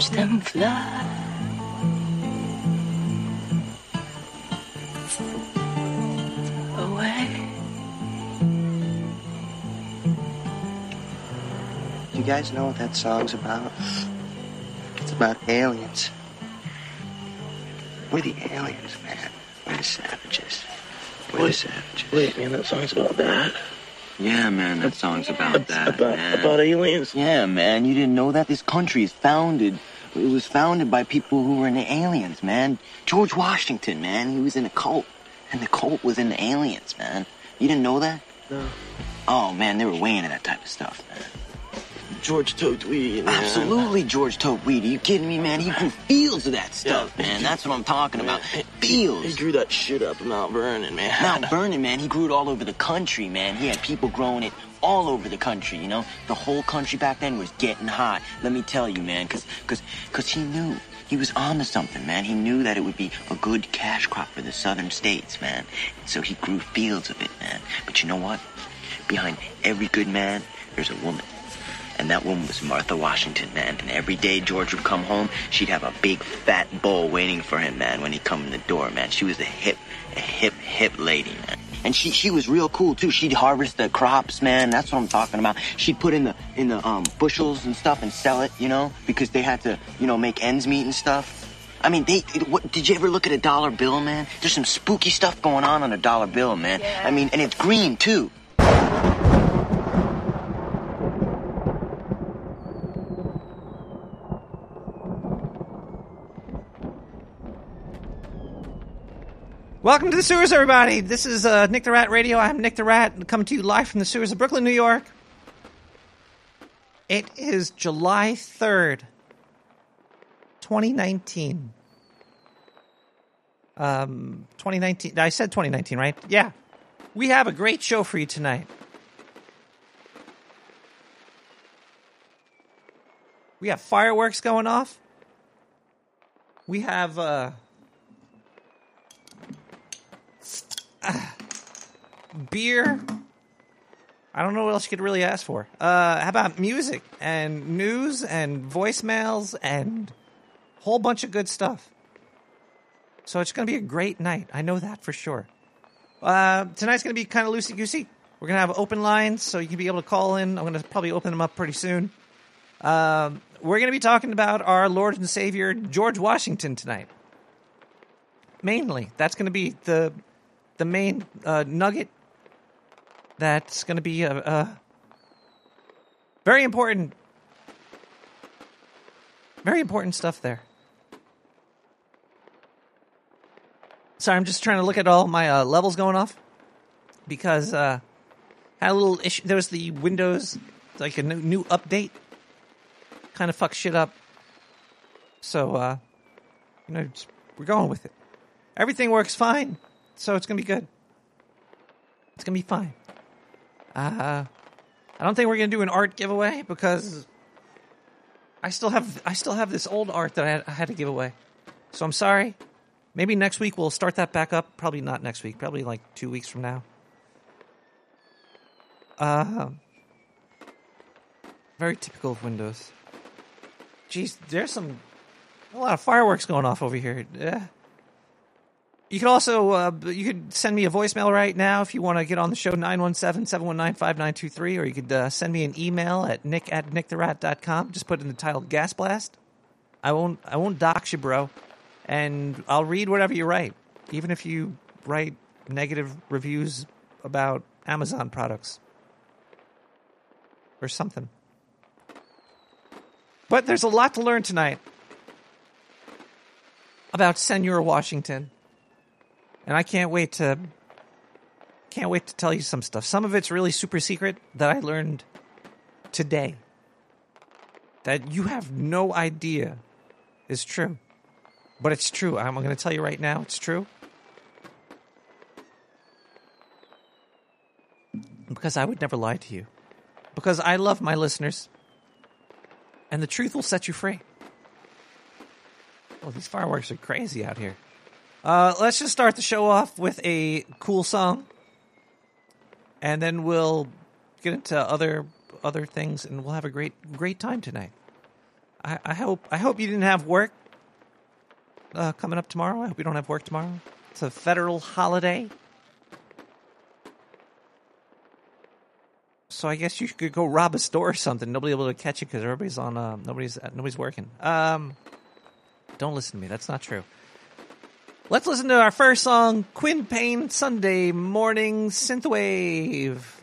watch them fly. Away. You guys know what that song's about? It's about aliens. We're the aliens, man. We're the savages. We're the savages. Wait, man, that song's about that. Yeah, man, that song's about that. about man. about aliens. Yeah, man, you didn't know that this country is founded. It was founded by people who were into aliens, man. George Washington, man, he was in a cult, and the cult was into aliens, man. You didn't know that? No. Oh man, they were way into that type of stuff, man. George Totweed. man. Absolutely, George Topeweed. Are you kidding me, man? He grew fields of that stuff, Yeah. man. That's what I'm talking about. Fields. He Fields. grew that shit up in Mount Vernon, man. Mount Vernon, man, he grew it all over the country, man. He had people growing it all over the country, you know? The whole country back then was getting hot. Let me tell you, man, cause, cause, cause he knew. He was onto something, man. He knew that it would be a good cash crop for the southern states, man. So he grew fields of it, man. But you know what? Behind every good man, there's a woman. And that woman was Martha Washington, man. And every day George would come home, she'd have a big fat bowl waiting for him, man, when he come in the door, man. She was a hip, a hip, hip lady, man. And she she was real cool too. She'd harvest the crops, man. That's what I'm talking about. She'd put in the in the um bushels and stuff and sell it, you know, because they had to, you know, make ends meet and stuff. I mean, they. it- What did you ever look at a dollar bill, man? There's some spooky stuff going on on a dollar bill, man. I mean, and it's green too. Welcome to the sewers, everybody. This is uh, Nick the Rat Radio. I'm Nick the Rat, coming to you live from the sewers of Brooklyn, New York. It is July 3rd, 2019. Um, 2019. I said 2019, right? Yeah. We have a great show for you tonight. We have fireworks going off. We have uh, beer. I don't know what else you could really ask for. Uh, how about music and news and voicemails and whole bunch of good stuff. So it's going to be a great night. I know that for sure. Uh, tonight's going to be kind of loosey goosey. We're going to have open lines, so you can be able to call in. I'm going to probably open them up pretty soon. Um, we're going to be talking about our Lord and Savior George Washington tonight. Mainly, that's going to be the the main uh, nugget. That's going to be a, a very important, very important stuff there. Sorry, I'm just trying to look at all my uh, levels going off because uh, had a little issue. There was the Windows like a new, new update, kind of fucked shit up. So uh, you know, just, we're going with it. Everything works fine, so it's gonna be good. It's gonna be fine. Uh, I don't think we're gonna do an art giveaway because I still have I still have this old art that I had, I had to give away. So I'm sorry. Maybe next week we'll start that back up. Probably not next week. Probably like two weeks from now. Uh, very typical of Windows. Jeez, there's some a lot of fireworks going off over here. Yeah. You can also uh, you could send me a voicemail right now if you want to get on the show 917-719-5923 or you could uh, send me an email at nick at nicktherat.com. Just put in the title Gas Blast. I won't I won't dox you, bro. And I'll read whatever you write. Even if you write negative reviews about Amazon products or something. But there's a lot to learn tonight about Senor Washington. And I can't wait to can't wait to tell you some stuff. Some of it's really super secret that I learned today. That you have no idea is true. But it's true. I'm going to tell you right now, it's true. Because I would never lie to you. Because I love my listeners. And the truth will set you free. Well, these fireworks are crazy out here. Uh, let's just start the show off with a cool song, and then we'll get into other other things, and we'll have a great great time tonight. I, I hope I hope you didn't have work uh, coming up tomorrow. I hope you don't have work tomorrow. It's a federal holiday. So I guess you could go rob a store or something. Nobody able to catch you because everybody's on. Uh, nobody's nobody's working. Um, don't listen to me. That's not true. Let's listen to our first song, Quinn Payne Sunday Morning Synthwave.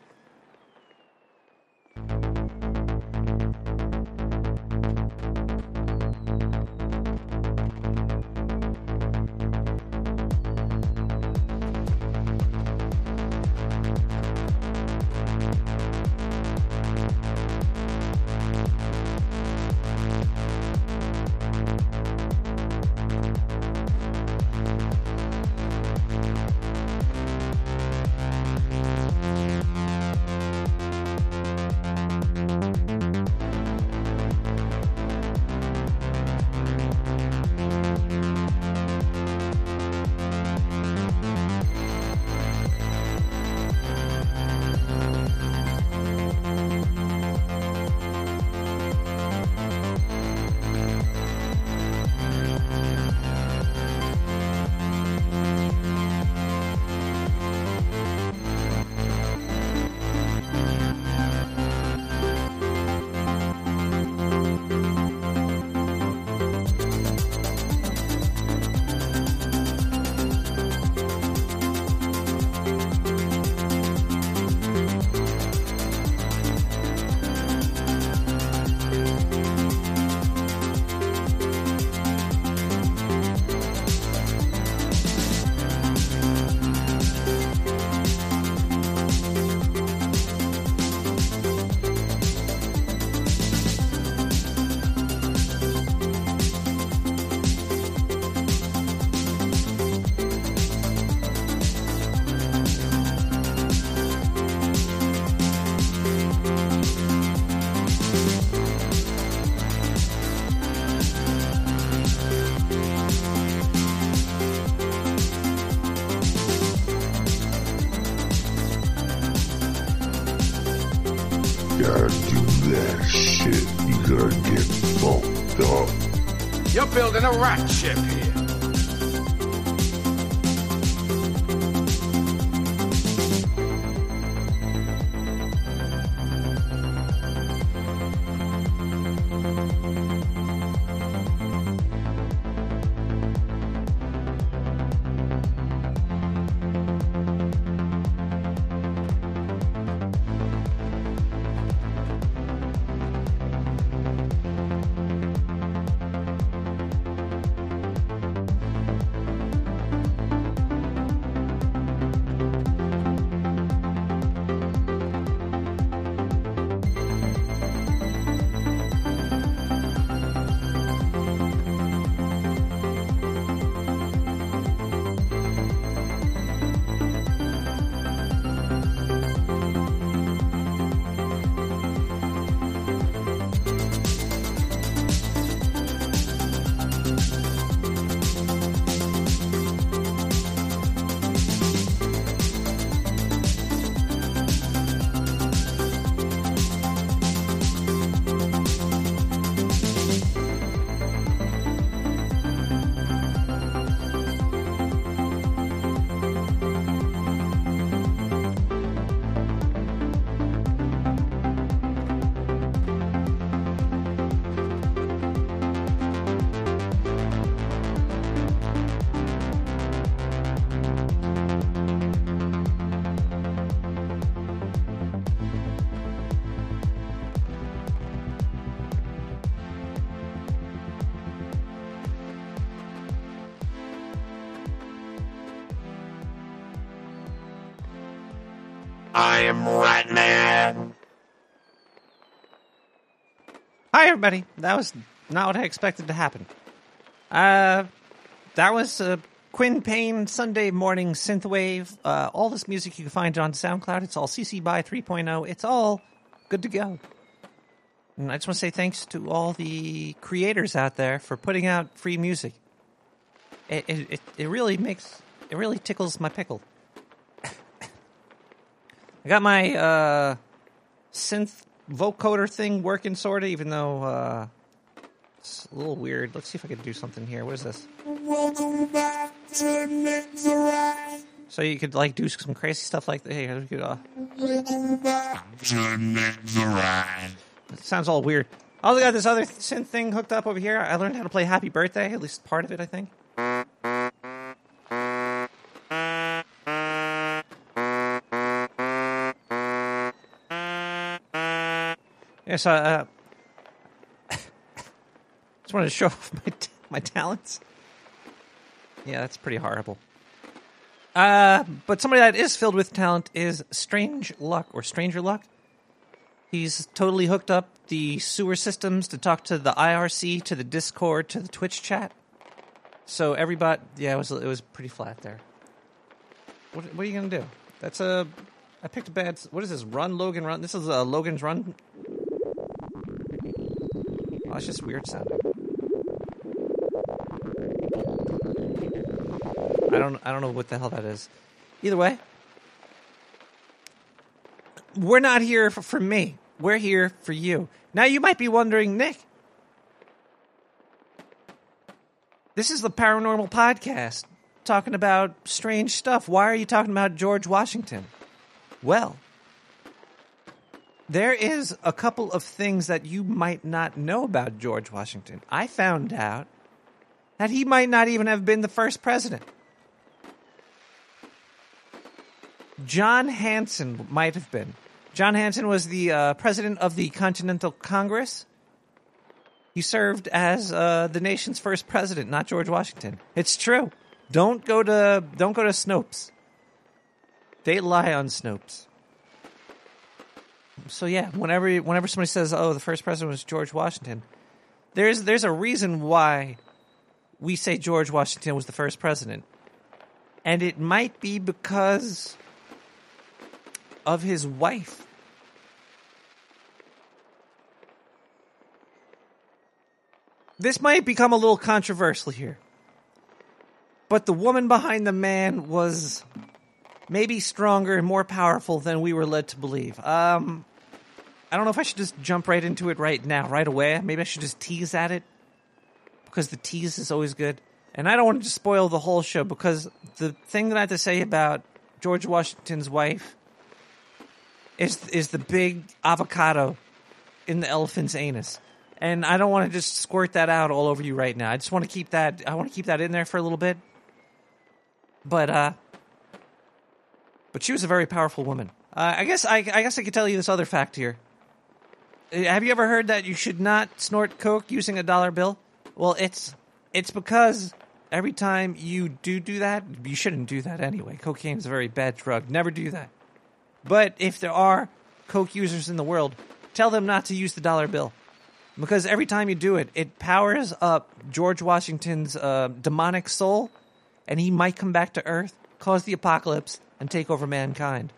Everybody. That was not what I expected to happen. Uh, that was uh, Quinn Payne Sunday Morning Synthwave. Uh, all this music you can find on SoundCloud. It's all CC by 3.0. It's all good to go. And I just want to say thanks to all the creators out there for putting out free music. It it, it, it really makes it really tickles my pickle. I got my uh, synth vocoder thing working sort of, even though uh, It's a little weird. Let's see if I can do something here. What is this? So you could like do some crazy stuff like that. hey, we could, uh, it sounds all weird. I also got this other synth thing hooked up over here. I learned how to play Happy Birthday, at least part of it, I think. Yeah, so uh, just wanted to show off my t- my talents. Yeah, that's pretty horrible. Uh, but somebody that is filled with talent is Strange Luck or Stranger Luck. He's totally hooked up the sewer systems to talk to the IRC, to the Discord, to the Twitch chat. So everybody, yeah, it was it was pretty flat there. What, what are you gonna do? That's a. I picked a bad. What is this? Run, Logan, run. This is a Logan's run. It's just weird sounding. I don't. I don't know what the hell that is. Either way, we're not here for, for me. We're here for you. Now you might be wondering, Nick. This is the paranormal podcast talking about strange stuff. Why are you talking about George Washington? Well, there is a couple of things that you might not know about George Washington. I found out that he might not even have been the first president. John Hanson might have been. John Hanson was the uh, president of the Continental Congress. He served as uh, the nation's first president, not George Washington. It's true. Don't go to don't go to Snopes. They lie on Snopes. So yeah, whenever whenever somebody says, "Oh, the first president was George Washington," there's there's a reason why we say George Washington was the first president, and it might be because of his wife. This might become a little controversial here. But the woman behind the man was maybe stronger and more powerful than we were led to believe. Um, I don't know if I should just jump right into it right now, right away. Maybe I should just tease at it because the tease is always good. And I don't want to spoil the whole show because the thing that I have to say about George Washington's wife is is the big avocado in the elephant's anus. And I don't want to just squirt that out all over you right now. I just want to keep that I want to keep that in there for a little bit. But uh but she was a very powerful woman. Uh, I guess I, I guess I could tell you this other fact here. Have you ever heard that you should not snort coke using a dollar bill? Well, it's it's because every time you do do that, you shouldn't do that anyway. Cocaine is a very bad drug. Never do that. But if there are coke users in the world, tell them not to use the dollar bill. Because every time you do it, it powers up George Washington's uh, demonic soul, and he might come back to Earth, cause the apocalypse, and take over mankind.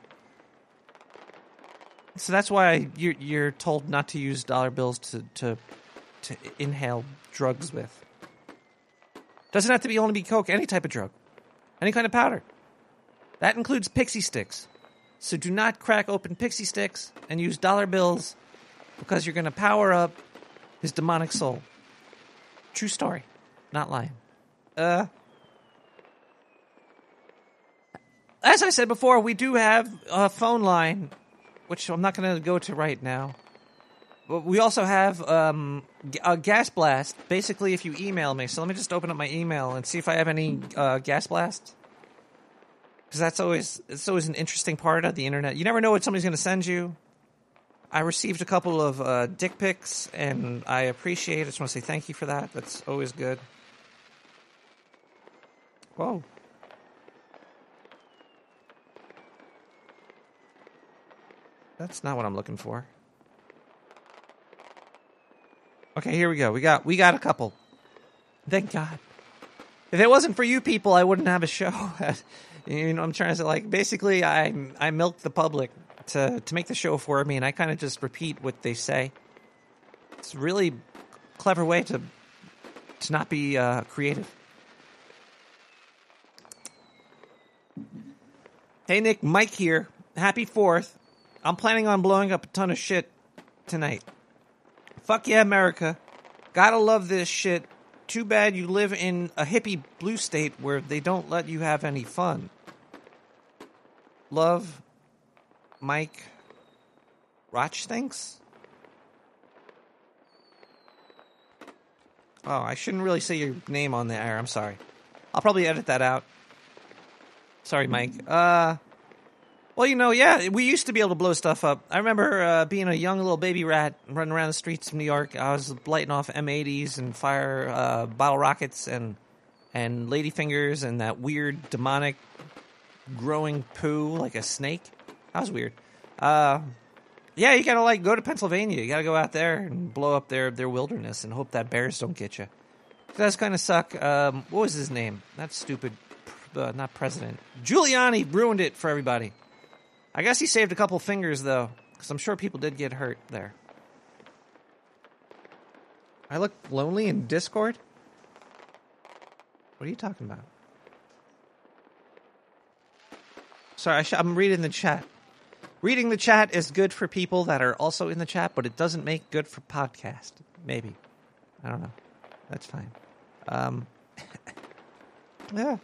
So that's why you're, you're told not to use dollar bills to, to, to inhale drugs with. Doesn't have to be only be coke, any type of drug, any kind of powder. That includes pixie sticks. So do not crack open pixie sticks and use dollar bills because you're going to power up his demonic soul. True story, not lying. Uh, as I said before, we do have a phone line, which I'm not going to go to right now. But we also have um, a gas blast. Basically, if you email me, so let me just open up my email and see if I have any uh, gas blasts. Because that's always it's always an interesting part of the internet. You never know what somebody's going to send you. I received a couple of uh, dick pics, and I appreciate it. I just want to say thank you for that. That's always good. Whoa. That's not what I'm looking for. Okay, here we go. We got we got a couple. Thank God. If it wasn't for you people, I wouldn't have a show. you know, I'm trying to say like basically I I milk the public to to make the show for me, and I kind of just repeat what they say. It's a really clever way to to not be uh, creative. Hey Nick, Mike here. Happy Fourth. I'm planning on blowing up a ton of shit tonight. Fuck yeah, America. Gotta love this shit. Too bad you live in a hippie blue state where they don't let you have any fun. Love, Mike Roch thinks? Oh, I shouldn't really say your name on the air. I'm sorry. I'll probably edit that out. Sorry, Mike. Uh, well, you know, yeah, we used to be able to blow stuff up. I remember uh, being a young little baby rat running around the streets of New York. I was lighting off M80s and fire uh, bottle rockets and and ladyfingers and that weird demonic growing poo like a snake. That was weird. Uh, yeah, you gotta like go to Pennsylvania. You gotta go out there and blow up their their wilderness and hope that bears don't get you. That's kind of suck. Um, what was his name? That stupid, uh, not president. Giuliani ruined it for everybody. I guess he saved a couple fingers though, because I'm sure people did get hurt there. I look lonely in Discord. What are you talking about? Sorry, sh- I'm reading the chat. Reading the chat is good for people that are also in the chat, but it doesn't make good for podcast. Maybe. I don't know. That's fine. Um, yeah.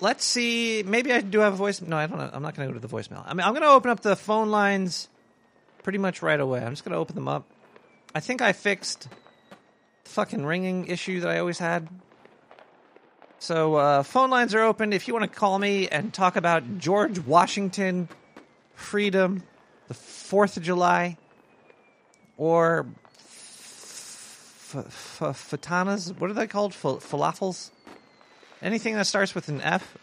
Let's see. Maybe I do have a voice. No, I don't know. I'm not going to go to the voicemail. I mean, I'm going to open up the phone lines pretty much right away. I'm just going to open them up. I think I fixed the fucking ringing issue that I always had. So uh, phone lines are open if you want to call me and talk about George Washington, freedom, the Fourth of July, or f- f- fatanas. What are they called? Fal- falafels. Anything that starts with an F.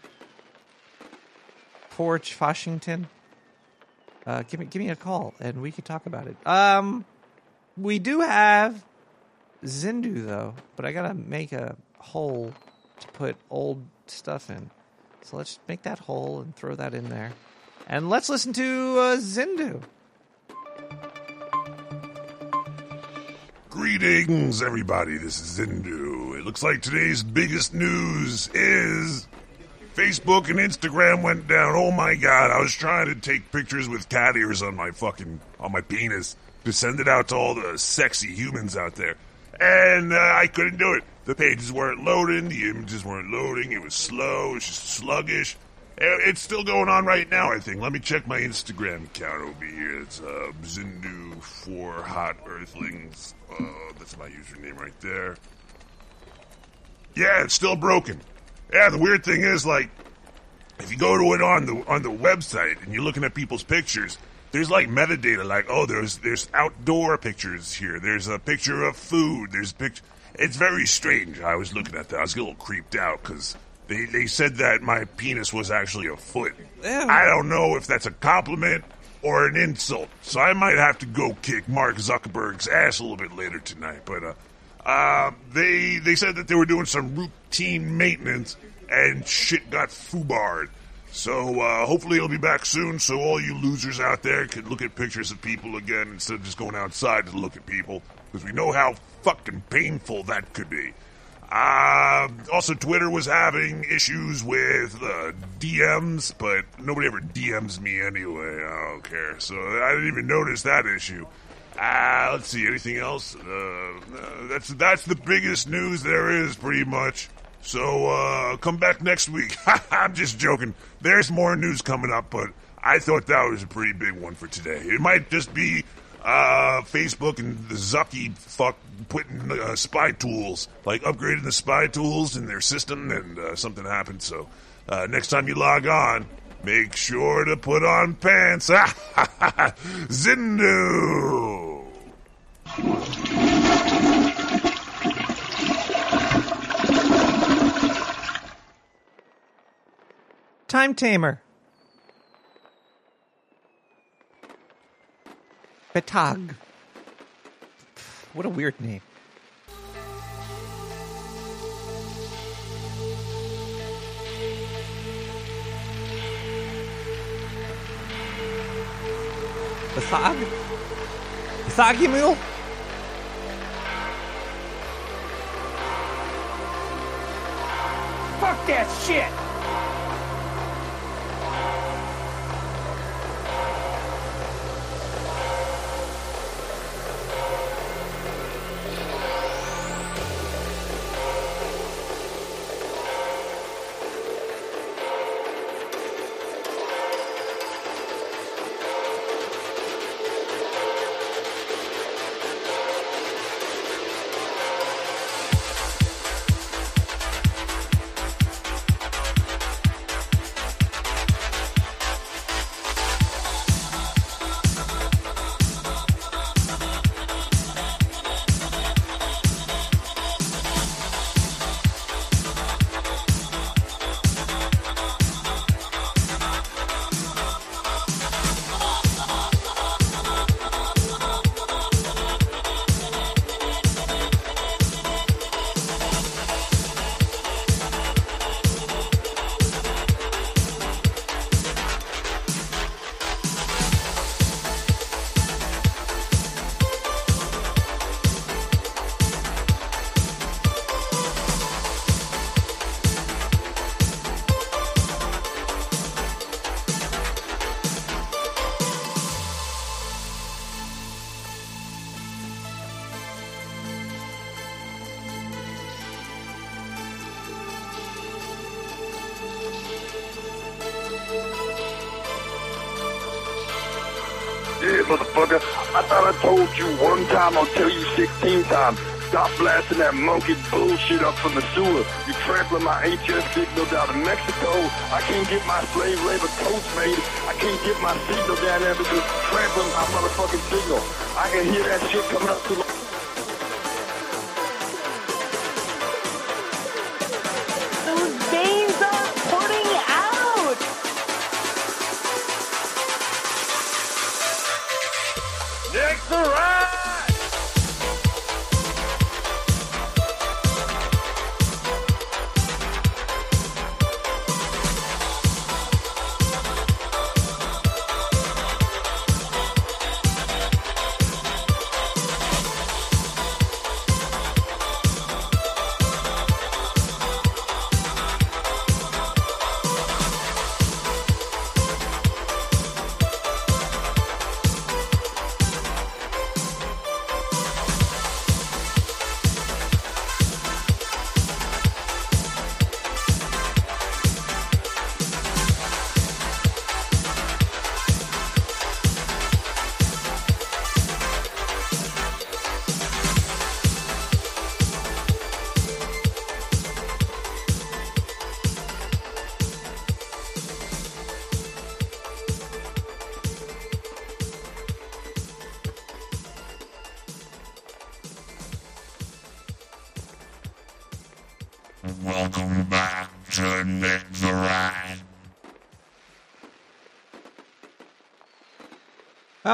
George Washington. Uh, give me give me a call and we could talk about it. Um, we do have Zindu though, but I gotta make a hole to put old stuff in. So let's make that hole and throw that in there. And let's listen to uh, Zindu. Greetings, everybody. This is Zindu. It looks like today's biggest news is Facebook and Instagram went down. Oh my god! I was trying to take pictures with cat ears on my fucking on my penis to send it out to all the sexy humans out there, and uh, I couldn't do it. The pages weren't loading. The images weren't loading. It was slow. It was just sluggish. Uh, It's still going on right now, I think. Let me check my Instagram account over here. It's uh, Zindu for Hot Earthlings. Uh, that's my username right there. Yeah, it's still broken. Yeah, the weird thing is, like, if you go to it on the on the website and you're looking at people's pictures, there's like metadata, like, oh, there's there's outdoor pictures here. There's a picture of food. There's a picture. It's very strange. I was looking at that. I was a little creeped out because they they said that my penis was actually a foot. Ew. I don't know if that's a compliment or an insult. So I might have to go kick Mark Zuckerberg's ass a little bit later tonight. But uh, uh, they they said that they were doing some routine maintenance and shit got foobarred. So uh, hopefully it'll be back soon. So all you losers out there can look at pictures of people again instead of just going outside to look at people because we know how fucking painful that could be. Uh, also, Twitter was having issues with uh, DMs, but nobody ever DMs me anyway. I don't care. So I didn't even notice that issue. Ah, let's see. Anything else? Uh, uh, that's that's the biggest news there is, pretty much. So uh, come back next week. I'm just joking. There's more news coming up, but I thought that was a pretty big one for today. It might just be uh, Facebook and the Zucky fuck putting uh, spy tools, like upgrading the spy tools in their system, and uh, something happened. So uh, next time you log on, make sure to put on pants. Zindu. Time Tamer. Betag. What a weird name. Bethag? Bethagimul? Fuck that shit! Time, I'll tell you 16 times. Stop blasting that monkey bullshit up from the sewer. You trampling my HS signal down to Mexico. I can't get my slave labor toast made. I can't get my signal down there because trampling my motherfucking signal. I can hear that shit coming up to my...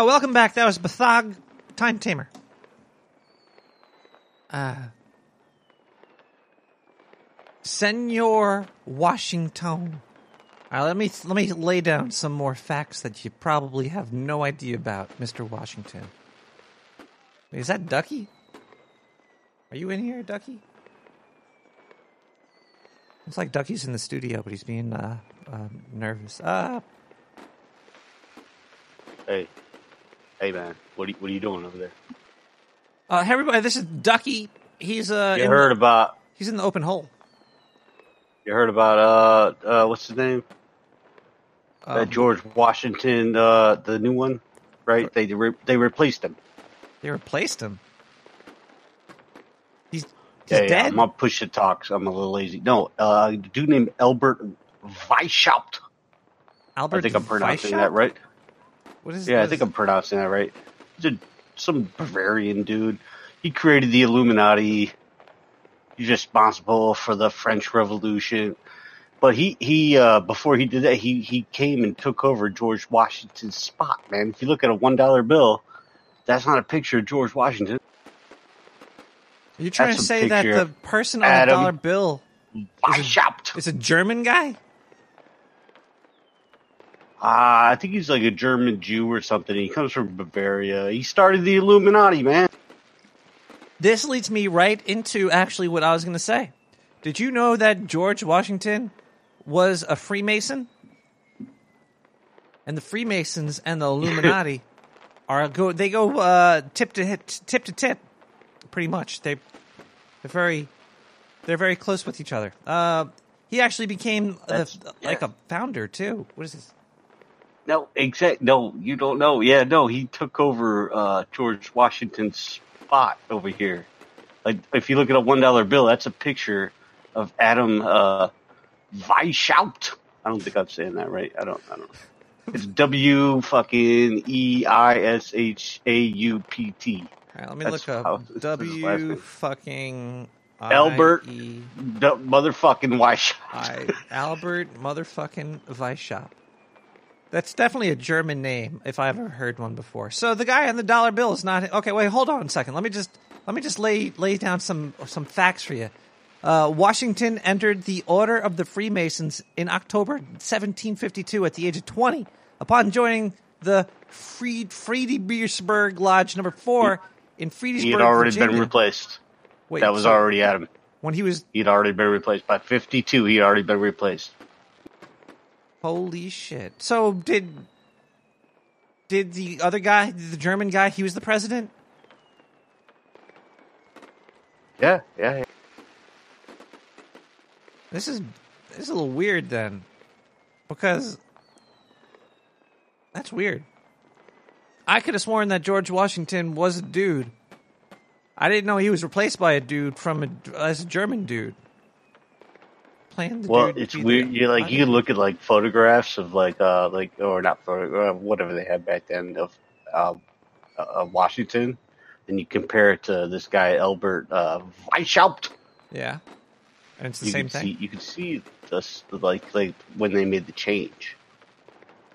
Uh, welcome back. That was Bathog Time Tamer. Uh, Senor Washington. Right, let me let me lay down some more facts that you probably have no idea about, Mister Washington. Wait, is that Ducky? Are you in here, Ducky? It's like Ducky's in the studio, but he's being uh, uh, nervous. Uh, Hey, hey, man, what are you, what are you doing over there? uh, hey everybody, this is Ducky. He's uh, You in heard the, about he's in the open hole. you heard about uh uh what's his name? Um, uh, George Washington, uh, the new one, right? They re- they replaced him. They replaced him. He's, he's Yeah, yeah, dead. I'm gonna push the talks. I'm a little lazy. No, uh, a dude named Albert Weishaupt. Albert I think I'm pronouncing Weishaupt? that right. What is? Yeah, I think is- I'm pronouncing that right. He's a, some Bavarian dude. He created the Illuminati. He's responsible for the French Revolution. But he, he uh, before he did that, he, he came and took over George Washington's spot, man. If you look at a one dollar bill, that's not a picture of George Washington. Are You're trying to that's a say that the person on Adam the dollar bill Weishaupt. is a German guy? Uh, I think he's like a German Jew or something. He comes from Bavaria. He started the Illuminati, man. This leads me right into actually what I was going to say. Did you know that George Washington was a Freemason? And the Freemasons and the Illuminati are go they go uh, tip to hit, tip to tip, pretty much. They they're very they're very close with each other. Uh, he actually became a, That's- like a founder too. What is this? No, exact. No, you don't know. Yeah, no, he took over uh, George Washington's spot over here. Like, if you look at a one dollar bill, that's a picture of Adam uh, Weishaupt. I don't think I'm saying that right. I don't. I don't. It's W fucking E I S H A U P T. All right, let me That's look up this is his last W fucking Albert I-E- motherfucking Weishaupt. I Albert motherfucking Weishaupt. That's definitely a German name if I've ever heard one before. So the guy on the dollar bill is not okay. Wait, hold on a second. Let me just let me just lay lay down some some facts for you. Uh, Washington entered the Order of the Freemasons in October 1752 at the age of 20. Upon joining the Fried Fredericksburg Lodge Number Four in Fredericksburg, He had already Virginia. been replaced. Wait, that was so already Adam. when he was. He had already been replaced by 52. He'd already been replaced. Holy shit! So did did the other guy, the German guy, he was the president? Yeah, yeah, yeah. This is this is a little weird then, because that's weird. I could have sworn that George Washington was a dude. I didn't know he was replaced by a dude from a, as a German dude. Playing the Well, it's weird. You like you look at like photographs of like uh like or not photo uh, whatever they had back then of uh, uh, Washington, and you compare it to this guy Albert uh, Weishaupt. Yeah, and it's the you same thing. See, you can see this like like when they made the change.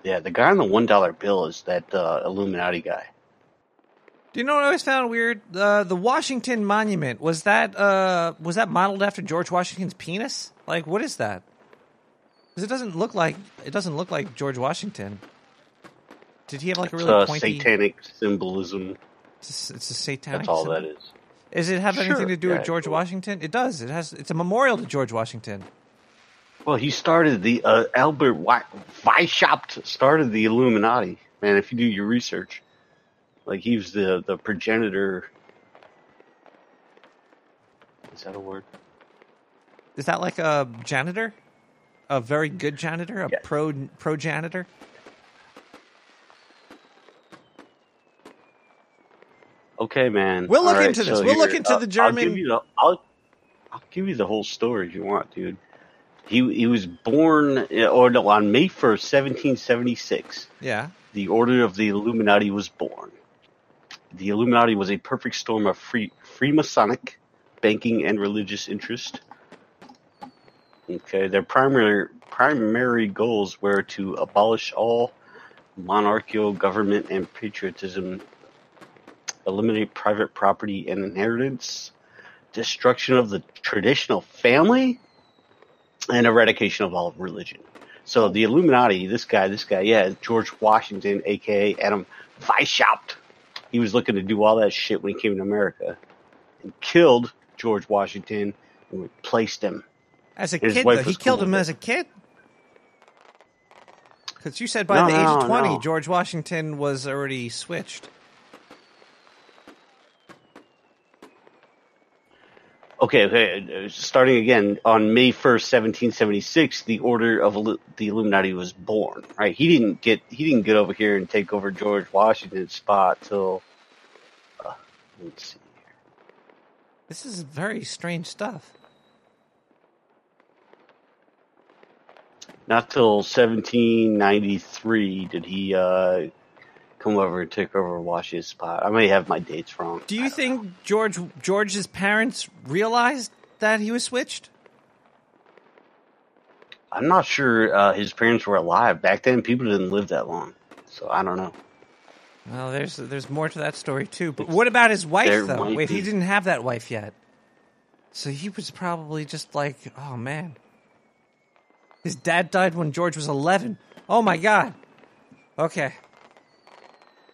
Yeah, the guy on the one dollar bill is that uh, Illuminati guy. Do you know what I always found weird? Uh, the Washington Monument was that uh, was that modeled after George Washington's penis? Like, what is that? Because it doesn't look like it doesn't look like George Washington. Did he have like a It's really uh, pointy? satanic symbolism. It's, it's a satanic. That's all symbol? that is. Does it have anything to do yeah, with George. Washington? It does. It has. It's a memorial to George Washington. Well, he started the uh, Albert Wei- Weishaupt started the Illuminati. Man, if you do your research, like he was the the progenitor. Is that a word? Is that like a janitor? A very good janitor? A pro pro janitor? Okay, man. We'll look All right, into this. so We'll look into uh, the I'll give German- you the, I'll, I'll give you the whole story if you want, dude. He he was born uh, or no, on May first, seventeen seventy six. Yeah. The Order of the Illuminati was born. The Illuminati was a perfect storm of free Freemasonic, banking, and religious interest. Okay, their primary primary goals were to abolish all monarchical government and patriotism, eliminate private property and inheritance, destruction of the traditional family, and eradication of all religion. So the Illuminati, this guy, this guy, yeah, George Washington, aka Adam Weishaupt, he was looking to do all that shit when he came to America, and killed George Washington and replaced him. As a His kid, though, he killed him as a kid. Because you said by No, the age no, of twenty, no. George Washington was already switched. Okay, okay. Starting again on May first, seventeen seventy six, the Order of the Illuminati was born. Right? He didn't get he didn't get over here and take over George Washington's spot till. Uh, let's see. This is very strange stuff. Not till seventeen ninety three did he uh, come over and take over Washington's spot. I may have my dates wrong. Do you think George George's parents realized that he was switched? I'm not sure uh, his parents were alive back then. People didn't live that long, so I don't know. Well, there's there's more to that story too. But what about his wife There though? Wait, he didn't have that wife yet. So he was probably just like, oh man. His dad died when George was 11. Oh my god. Okay.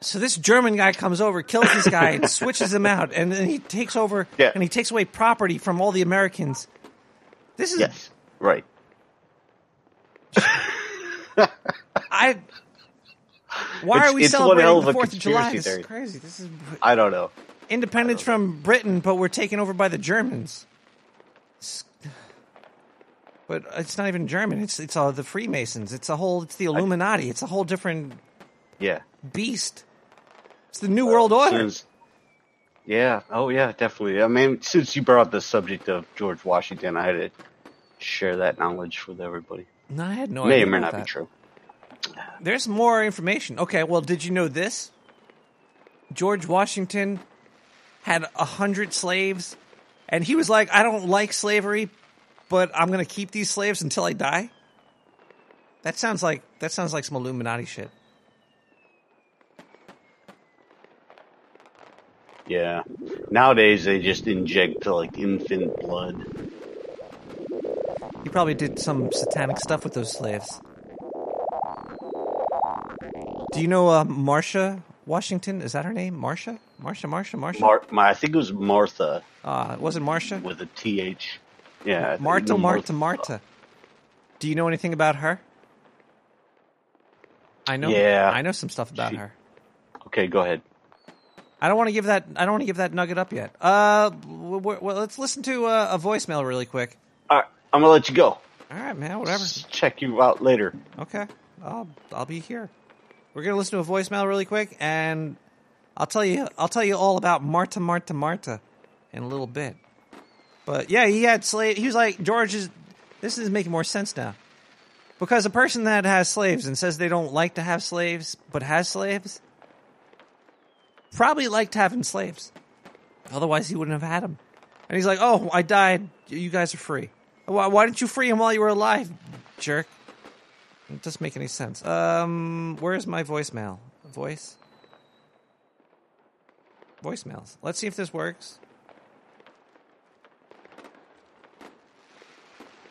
So this German guy comes over, kills this guy, and switches him out, and then he takes over Yeah. and he takes away property from all the Americans. This is Yes, right. I. Why It's- are we celebrating the Fourth of July? This is crazy. This is I don't know. independence from Britain, but we're taken over by the Germans. It's- But it's not even German. It's it's all the Freemasons. It's a whole. It's the Illuminati. It's a whole different Yeah. beast. It's the New World Order. Since- yeah. Oh, yeah. Definitely. I mean, since you brought up the subject of George Washington, I had to share that knowledge with everybody. No, I had no May idea. or may not that. be true. There's more information. Okay, well, did you know this? George Washington had a hundred slaves, and he was like, "I don't like slavery, but I'm going to keep these slaves until I die." That sounds like that sounds like some Illuminati shit. Yeah. Nowadays, they just inject like infant blood. You probably did some satanic stuff with those slaves. Do you know uh, Marsha Washington? Is that her name? Marsha? Marsha? Marsha? Marsha? Mar- my, I think it was Martha uh, was it Marsha? with a th. Yeah. Martha, Martha, Martha, Marta. Do you know anything about her? I know. Yeah. I know some stuff about She- her. Okay, go ahead. I don't want to give that. I don't want to give that nugget up yet. Uh, w- w- well, let's listen to uh, a voicemail really quick. All right, I'm gonna let you go. All right, man. Whatever. Check you out later. Okay. I'll I'll be here. we're gonna listen to a voicemail really quick, and I'll tell you I'll tell you all about Marta Marta Marta in a little bit. But yeah, he had slave. He was like George is. This is making more sense now, because a person that has slaves and says they don't like to have slaves but has slaves probably liked having slaves. Otherwise, he wouldn't have had them. And he's like, "Oh, I died. You guys are free. Why, why didn't you free him while you were alive, jerk?" It doesn't make any sense. Um, where's my voicemail? Voice. Voicemails. Let's see if this works.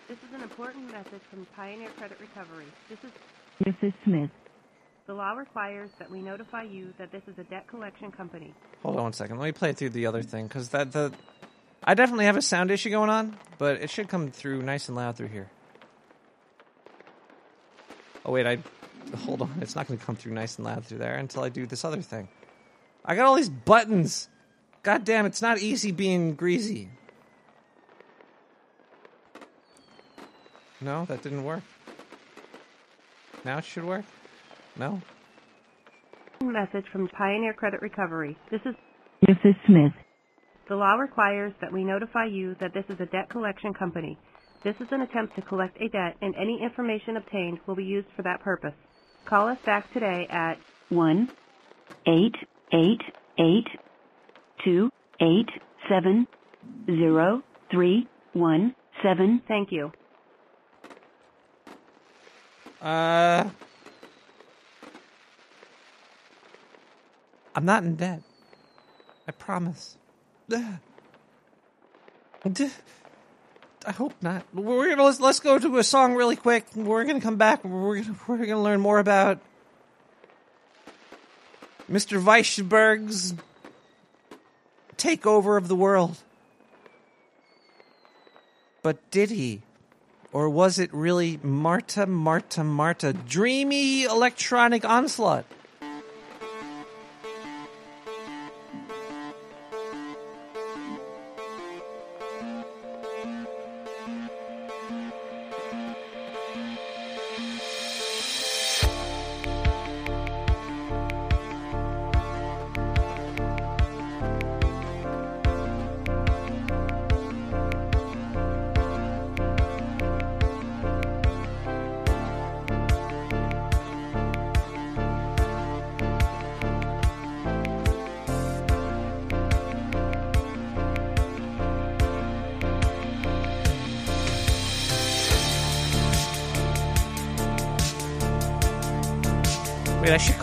This is an important message from Pioneer Credit Recovery. This is Mrs. Smith. The law requires that we notify you that this is a debt collection company. Hold on one second. Let me play through the other thing because that the I definitely have a sound issue going on, but it should come through nice and loud through here. Oh wait, I hold on. It's not going to come through nice and loud through there until I do this other thing. I got all these buttons. God damn, it's not easy being greasy. No, that didn't work. Now it should work. No. Message from Pioneer Credit Recovery. This is Mrs. Smith. the law requires that we notify you that this is a debt collection company. This is an attempt to collect a debt, and any information obtained will be used for that purpose. Call us back today at One eight eight eight two eight seven zero three one seven. Thank you. Uh, I'm not in debt. I promise. I hope not. We're gonna let's, let's go to a song really quick. We're gonna come back. We're gonna we're gonna learn more about Mr. Weisberg's takeover of the world. But did he? Or was it really Marta, Marta, Marta? Dreamy electronic onslaught.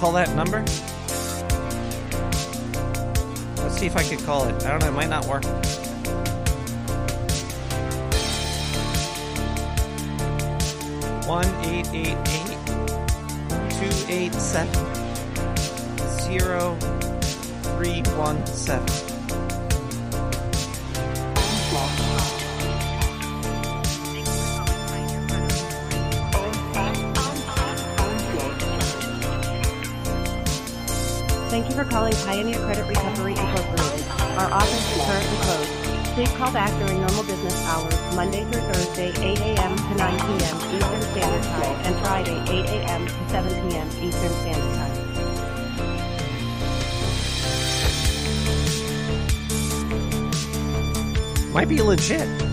Call that number? Let's see if I could call it. I don't know, it might not work. One eight eight eight two eight seven zero three one seven. Calling Pioneer Credit Recovery Incorporated. Our office is currently closed. Please call back during normal business hours, Monday through Thursday, 8 a.m. to 9 p.m. Eastern Standard Time, and Friday, 8 a.m. to 7 p.m. Eastern Standard Time. Might be legit.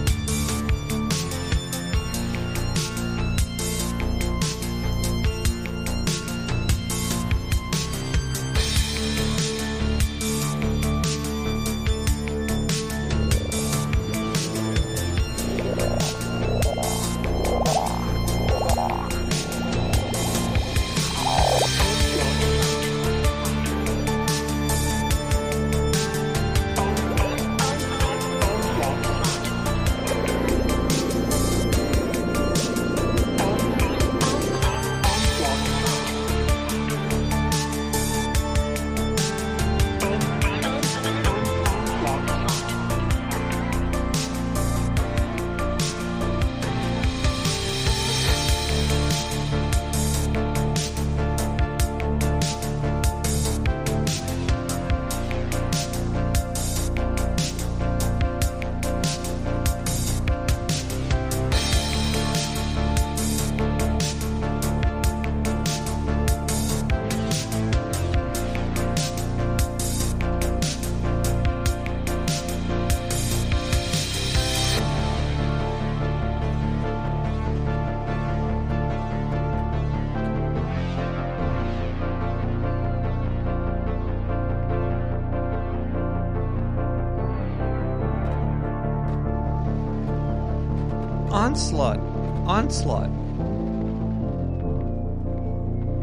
Onslaught.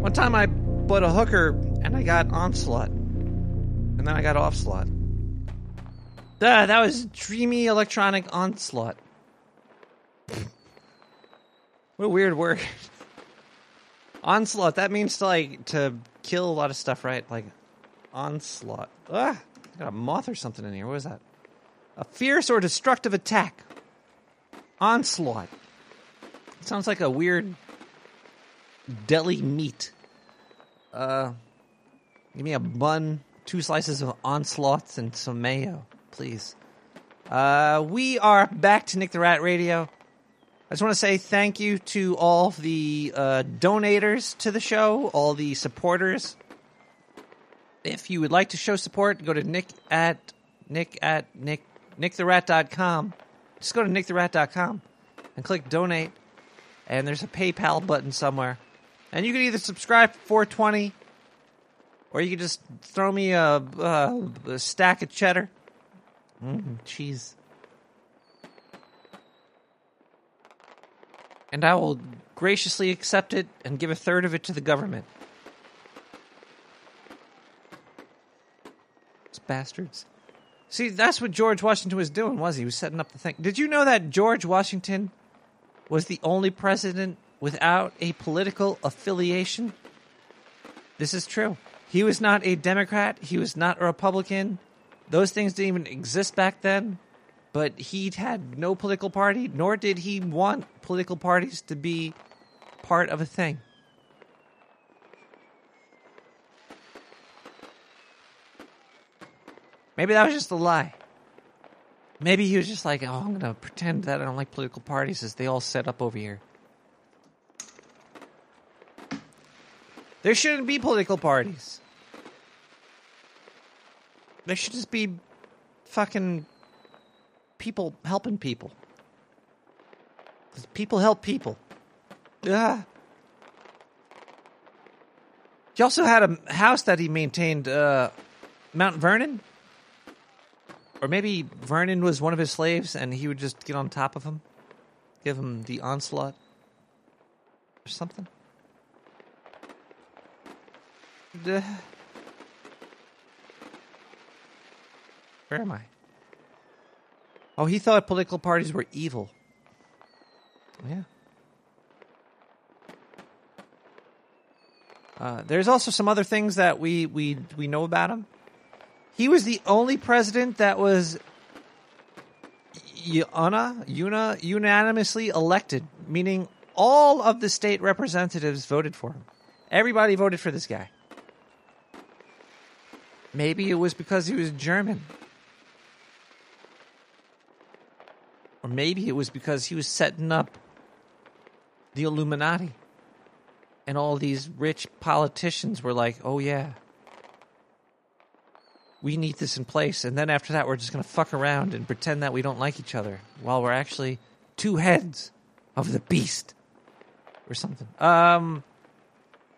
One time I bought a hooker and I got onslaught. And then I got offslaught. Ah, that was dreamy electronic onslaught. what a weird word. onslaught, that means to like to kill a lot of stuff, right? Like onslaught. Ah, got a moth or something in here. What was that? A fierce or destructive attack. Onslaught. Sounds like a weird deli meat. Uh, give me a bun, two slices of onslaughts, and some mayo, please. Uh, we are back to Nick the Rat Radio. I just want to say thank you to all the uh, donators to the show, all the supporters. If you would like to show support, go to Nick at Nick at Nick nicktherat.com. Just go to nicktherat.com and click donate, and there's a PayPal button somewhere. And you can either subscribe for 420 or you can just throw me a, a, a stack of cheddar. Mm, cheese. And I will graciously accept it and give a third of it to the government. Those bastards. See, that's what George Washington was doing, was he? He was setting up the thing. Did you know that George Washington was the only president without a political affiliation? This is true. He was not a Democrat. He was not a Republican. Those things didn't even exist back then. But he had no political party, nor did he want political parties to be part of a thing. Maybe that was just a lie. Maybe he was just like, oh, I'm going to pretend that I don't like political parties as they all set up over here. There shouldn't be political parties. There should just be fucking people helping people. people help people. Yeah. He also had a house that he maintained, uh, Mount Vernon. Or maybe Vernon was one of his slaves and he would just get on top of him, give him the onslaught or something. Duh. Where am I? Oh, he thought political parties were evil. Yeah. Uh, there's also some other things that we, we we know about him. He was the only president that was una, una, unanimously elected, meaning all of the state representatives voted for him. Everybody voted for this guy. Maybe it was because he was German. Or maybe it was because he was setting up the Illuminati. And all these rich politicians were like, oh, yeah, we need this in place. And then after that, we're just going to fuck around and pretend that we don't like each other while we're actually two heads of the beast or something. Um,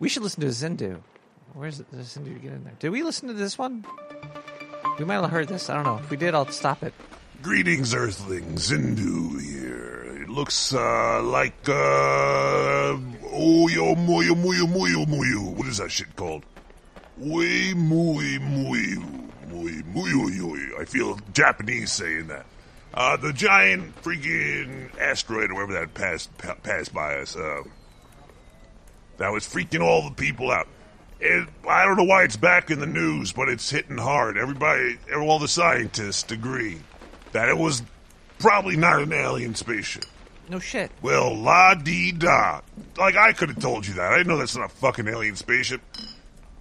we should listen to Zindu. Where's the Zindu to get in there? Did we listen to this one? We might have heard this. I don't know. If we did, I'll stop it. Greetings, Earthlings. Zindu here. It looks uh, like uh, Oyo Moyo Moyo Moyo Moyo. What is that shit called? Way Mui Mui I feel Japanese saying that. Uh, the giant freaking asteroid or whatever that passed pa- passed by us. Uh, that was freaking all the people out. It, I don't know why it's back in the news, but it's hitting hard. Everybody, all the scientists agree that it was probably not an alien spaceship. No shit. Well, la dee da. Like, I could have told you that. I know that's not a fucking alien spaceship.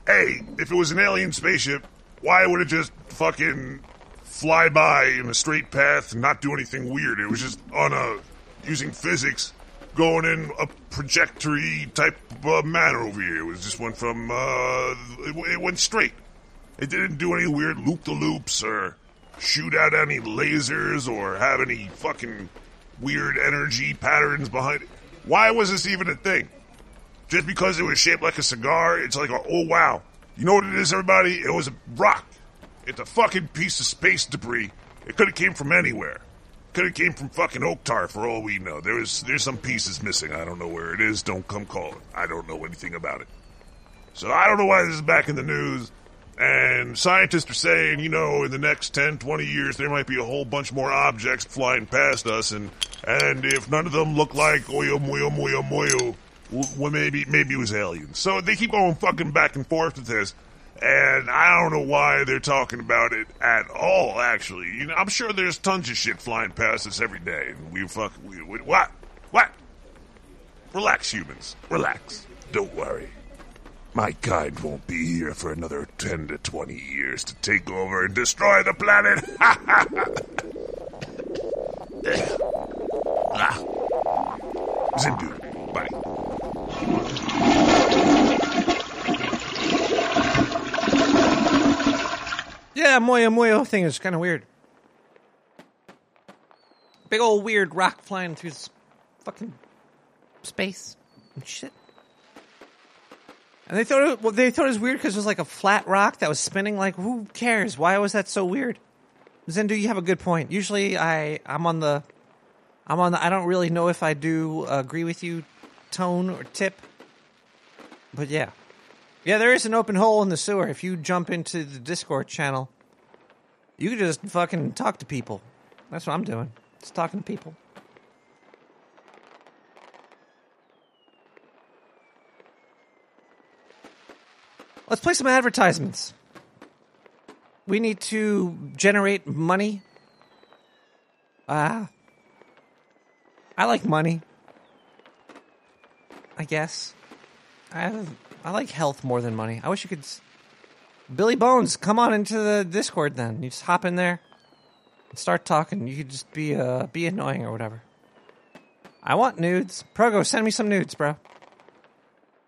Hey, if it was an alien spaceship, why would it just fucking fly by in a straight path and not do anything weird? It was just on a. using physics, going in a trajectory type uh, manner over here. It was just went from. Uh, it, it went straight. It didn't do any weird loop the loops or shoot out any lasers or have any fucking weird energy patterns behind it. Why was this even a thing? Just because it was shaped like a cigar, it's like, a, oh wow. You know what it is, everybody? It was a rock. It's a fucking piece of space debris. It could have came from anywhere. Could have came from fucking Oaktar for all we know. There's there's some pieces missing. I don't know where it is. Don't come calling. I don't know anything about it. So I don't know why this is back in the news. And scientists are saying, you know, in the next 10, 20 years, there might be a whole bunch more objects flying past us, and and if none of them look like oyo moyo moyo moyo, well, maybe maybe it was aliens. So they keep going fucking back and forth with this, and I don't know why they're talking about it at all. Actually, you know, I'm sure there's tons of shit flying past us every day, we fuck we, we what what? Relax, humans. Relax. Don't worry. My kind won't be here for another 10 to 20 years to take over and destroy the planet. ah. Zindu, bye. Yeah, Moyo Moyo thing is kind of weird. Big old weird rock flying through s- fucking space and shit. And they thought it, well, they thought it was weird because it was like a flat rock that was spinning. Like, who cares? Why was that so weird? Zendu, you have a good point. Usually, I I'm on the I'm on the. I don't really know if I do agree with you, tone or tip. But yeah, yeah, there is an open hole in the sewer. If you jump into the Discord channel, you can just fucking talk to people. That's what I'm doing. Just talking to people. Let's play some advertisements. We need to generate money. Ah. I like money. I guess. I I like health more than money. I wish you could. s- Billy Bones, come on into the Discord then. You just hop in there, and start talking. You could just be uh be annoying or whatever. I want nudes. Progo, send me some nudes, bro.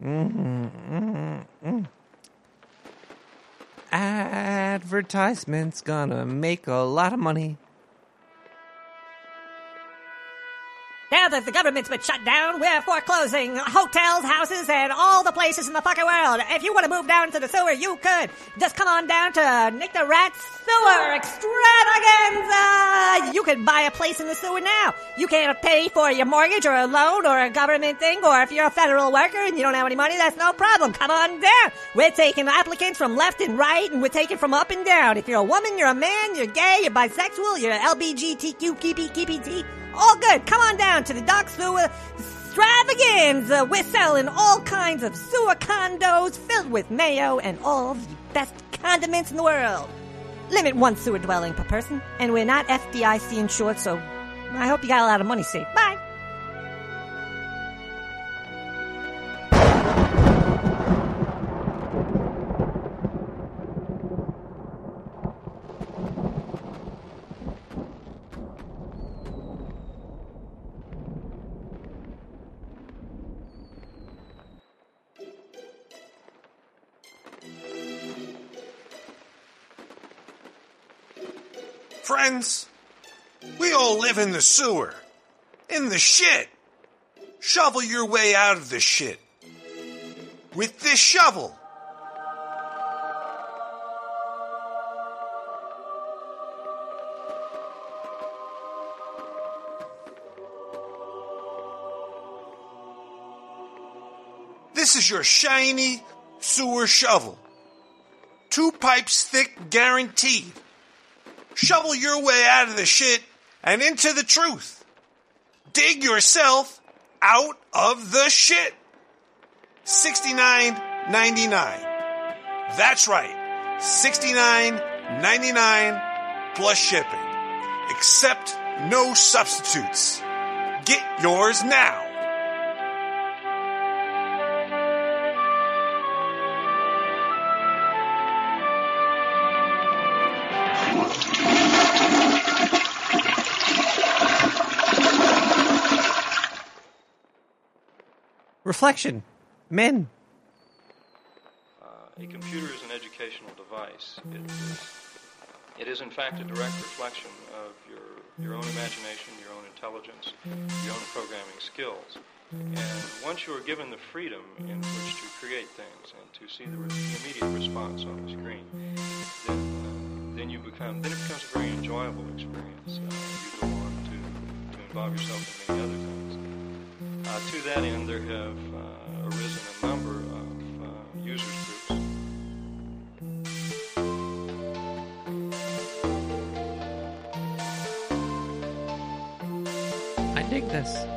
Mm-hmm, mm-hmm, mm. Advertisements gonna make a lot of money. Now that the government's been shut down, we're foreclosing hotels, houses, and all the places in the fucking world. If you want to move down to the sewer, you could. Just come on down to Nick the Rat's Sewer Extravaganza! You can buy a place in the sewer now. You can't pay for your mortgage or a loan or a government thing, or if you're a federal worker and you don't have any money, that's no problem. Come on down. We're taking applicants from left and right, and we're taking from up and down. If you're a woman, you're a man, you're gay, you're bisexual, you're LBGTQ, KP, KPT, all good. Come on down to the Dock Sewer Extravaganza. Uh, we're selling all kinds of sewer condos filled with mayo and all the best condiments in the world. Limit one sewer dwelling per person, and we're not FDIC insured, so I hope you got a lot of money saved. Bye. Friends, we all live in the sewer. In the shit. Shovel your way out of the shit. With this shovel. This is your shiny sewer shovel. Two pipes thick, guaranteed. Shovel your way out of the shit and into the truth. Dig yourself out of the shit. $69.99. That's right. $69.99 plus shipping. Accept no substitutes. Get yours now. Reflection. Men. A computer is an educational device. It is, it is in fact a direct reflection of your, your own imagination, your own intelligence, your own programming skills. And once you are given the freedom in which to create things and to see the, re- the immediate response on the screen, then, uh, then you become then it becomes a very enjoyable experience. Uh, you go on to, to involve yourself in many other things. Uh, to that end, there have uh, arisen a number of uh, users groups. I dig this.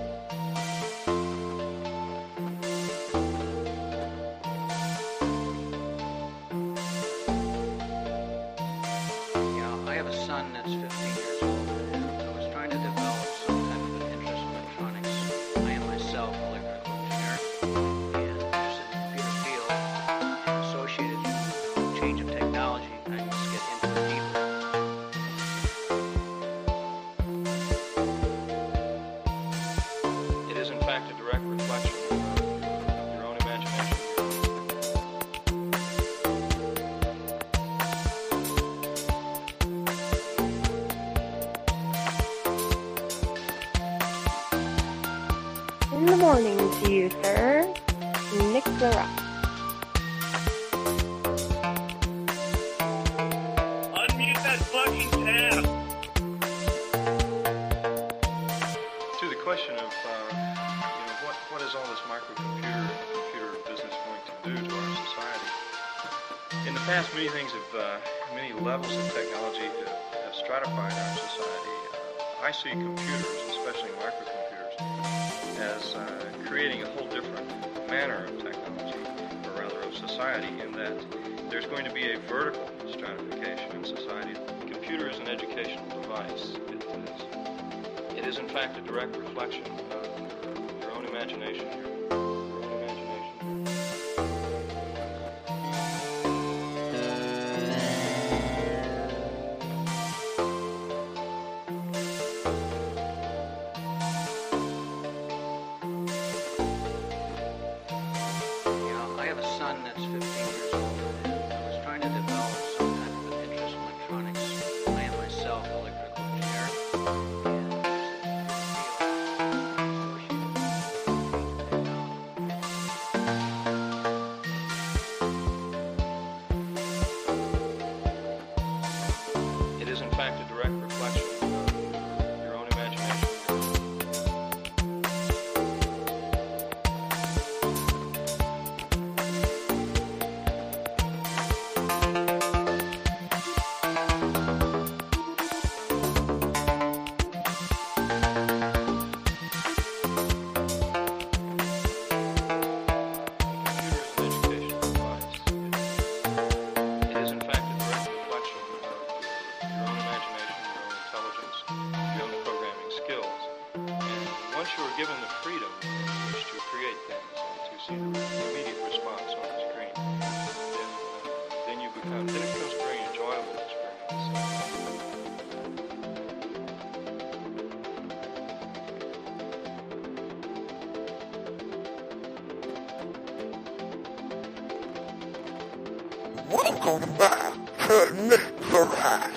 Welcome back to Rat.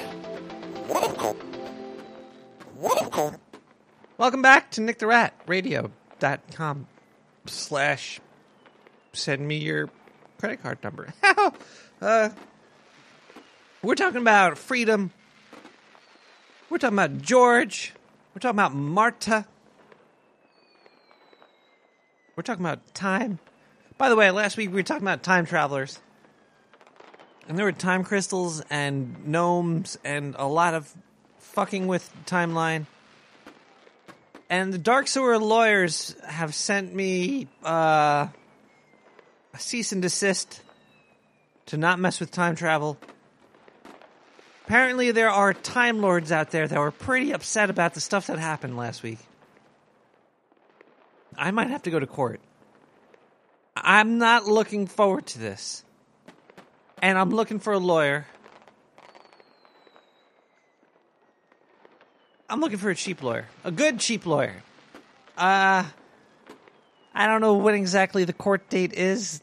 Welcome. Welcome. Welcome back to Nick the Rat Radio.com slash send me your credit card number. uh, we're talking about freedom. We're talking about George. We're talking about Marta. We're talking about time. By the way, last week we were talking about time travelers. And there were time crystals and gnomes and a lot of fucking with timeline. And the Dark Sewer lawyers have sent me uh, a cease and desist to not mess with time travel. Apparently, there are Time Lords out there that were pretty upset about the stuff that happened last week. I might have to go to court. I'm not looking forward to this. And I'm looking for a lawyer. I'm looking for a cheap lawyer. A good cheap lawyer. Uh I don't know when exactly the court date is.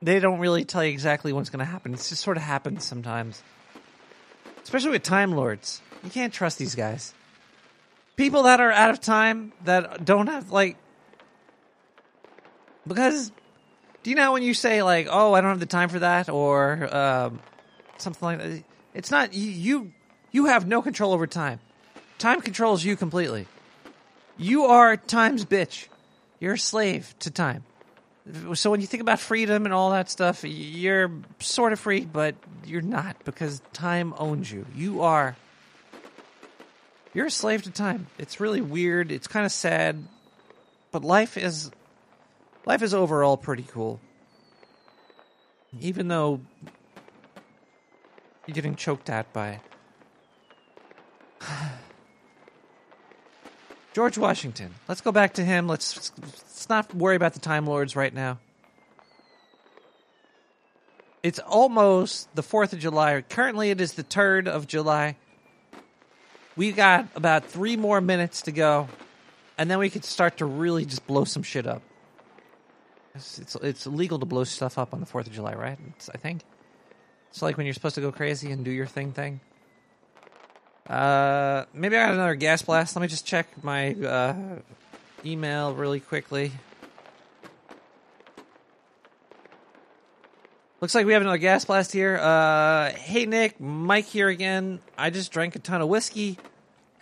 They don't really tell you exactly what's going to happen. It just sort of happens sometimes. Especially with Time Lords. You can't trust these guys. People that are out of time, that don't have, like. Because, do you know when you say, like, oh, I don't have the time for that, or um, something like that? It's not, you, you, you have no control over time. time controls you completely. You are time's bitch. You're a slave to time. So when you think about freedom and all that stuff, you're sort of free, but you're not because time owns you. You are. You're a slave to time. It's really weird. It's kind of sad, but life is life is overall pretty cool. Even though you're getting choked at by George Washington. Let's go back to him. Let's let's not worry about the Time Lords right now. It's almost the 4th of July. Currently, it is the 3rd of July. We got about three more minutes to go, and then we could start to really just blow some shit up. It's, it's, it's illegal to blow stuff up on the 4th of July, right? It's, I think. It's like when you're supposed to go crazy and do your thing thing. Uh, maybe I got another gas blast. Let me just check my uh, email really quickly. Looks like we have another gas blast here. Uh, hey Nick, Mike here again. I just drank a ton of whiskey,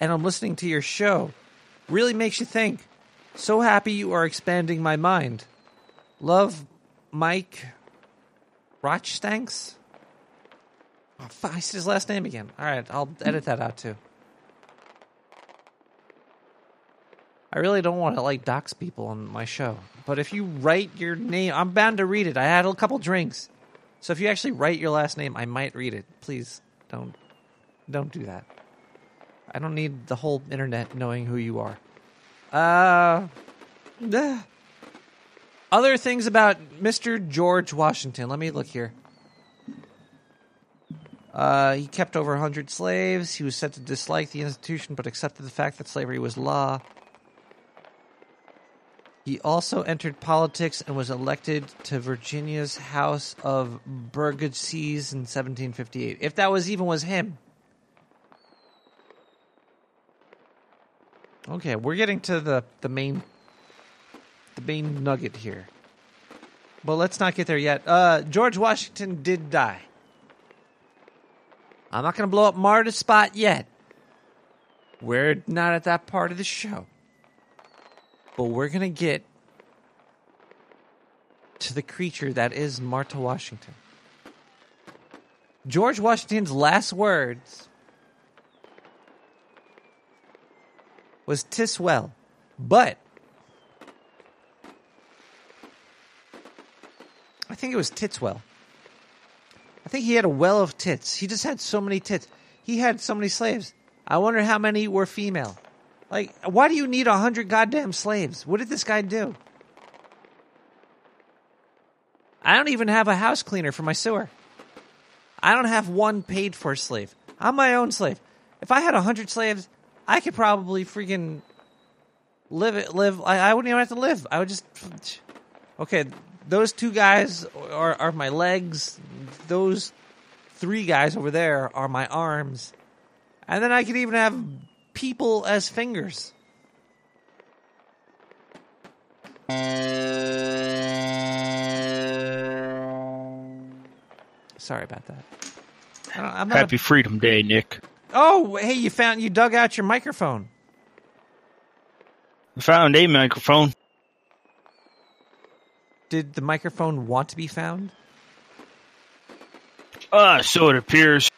and I'm listening to your show. Really makes you think. So happy you are expanding my mind. Love, Mike. Rochstanks. Oh, fuck, I said his last name again. All right, I'll edit that out too. I really don't want to like dox people on my show, but if you write your name, I'm bound to read it. I had a couple drinks, so if you actually write your last name, I might read it. Please don't, don't do that. I don't need the whole internet knowing who you are. Uh. other things about Mr. George Washington. Let me look here. Uh, he kept over 100 slaves. He was said to dislike the institution but accepted the fact that slavery was law. He also entered politics and was elected to Virginia's House of Burgesses in 1758. If that was even was him. Okay, we're getting to the, the main the main nugget here. But let's not get there yet. Uh, George Washington did die. I'm not going to blow up Marta's spot yet. We're not at that part of the show. But we're going to get to the creature that is Marta Washington. George Washington's last words was "Tis well," but I think it was Titswell. I think he had a well of tits. He just had so many tits. He had so many slaves. I wonder how many were female. Like, why do you need a hundred goddamn slaves? What did this guy do? I don't even have a house cleaner for my sewer. I don't have one paid for slave. I'm my own slave. If I had a hundred slaves, I could probably freaking live it. Live. I, I wouldn't even have to live. I would just. Okay, those two guys are, are my legs. Those three guys over there are my arms. And then I could even have people as fingers. Sorry about that. I'm not a- Happy Freedom Day, Nick. oh, hey, you found you dug out your microphone. I found a microphone. Did the microphone want to be found? Ah, so it appears.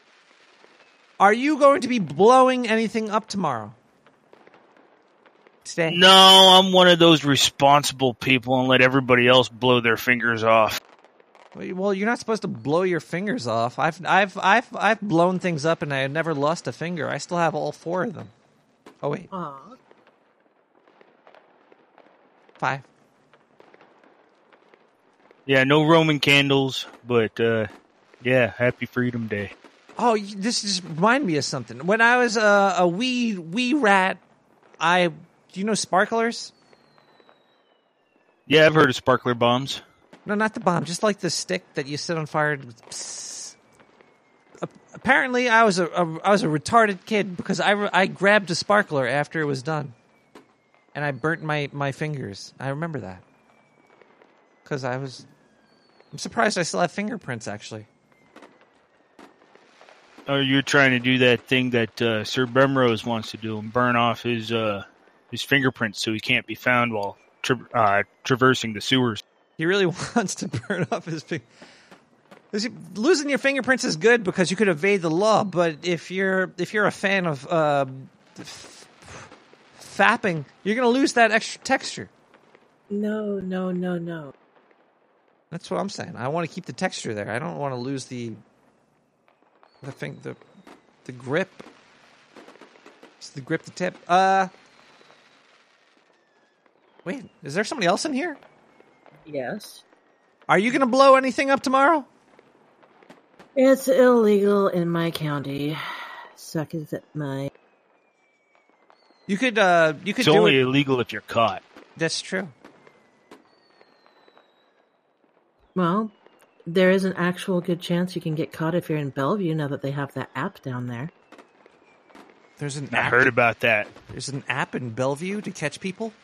Are you going to be blowing anything up tomorrow? Today? No, I'm one of those responsible people and let everybody else blow their fingers off. Well, you're not supposed to blow your fingers off. I've I've I've I've blown things up and I have never lost a finger. I still have all four of them. Oh wait, five. Yeah, no Roman candles, but uh, yeah, Happy Freedom Day. Oh, this just reminded me of something. When I was uh, a wee wee rat, I do you know sparklers? Yeah, I've heard of sparkler bombs. No, not the bomb. Just like the stick that you set on fire. and Apparently, I was a, a I was a retarded kid because I re- I grabbed a sparkler after it was done, and I burnt my my fingers. I remember that because I was. I'm surprised I still have fingerprints. Actually, or you're trying to do that thing that uh, Sir Bemrose wants to do and burn off his uh, his fingerprints so he can't be found while tra- uh, traversing the sewers. He really wants to burn off his finger. Losing your fingerprints is good because you could evade the law, but if you're if you're a fan of uh, f- fapping, you're going to lose that extra texture. No, no, no, no. That's what I'm saying. I want to keep the texture there. I don't want to lose the the thing the the grip. It's the grip the tip. Uh Wait, is there somebody else in here? Yes. Are you going to blow anything up tomorrow? It's illegal in my county. Suck is it at my. You could uh you could It's do only it. illegal if you're caught. That's true. Well, there is an actual good chance you can get caught if you're in Bellevue now that they have that app down there. There's an I app. heard about that. There's an app in Bellevue to catch people.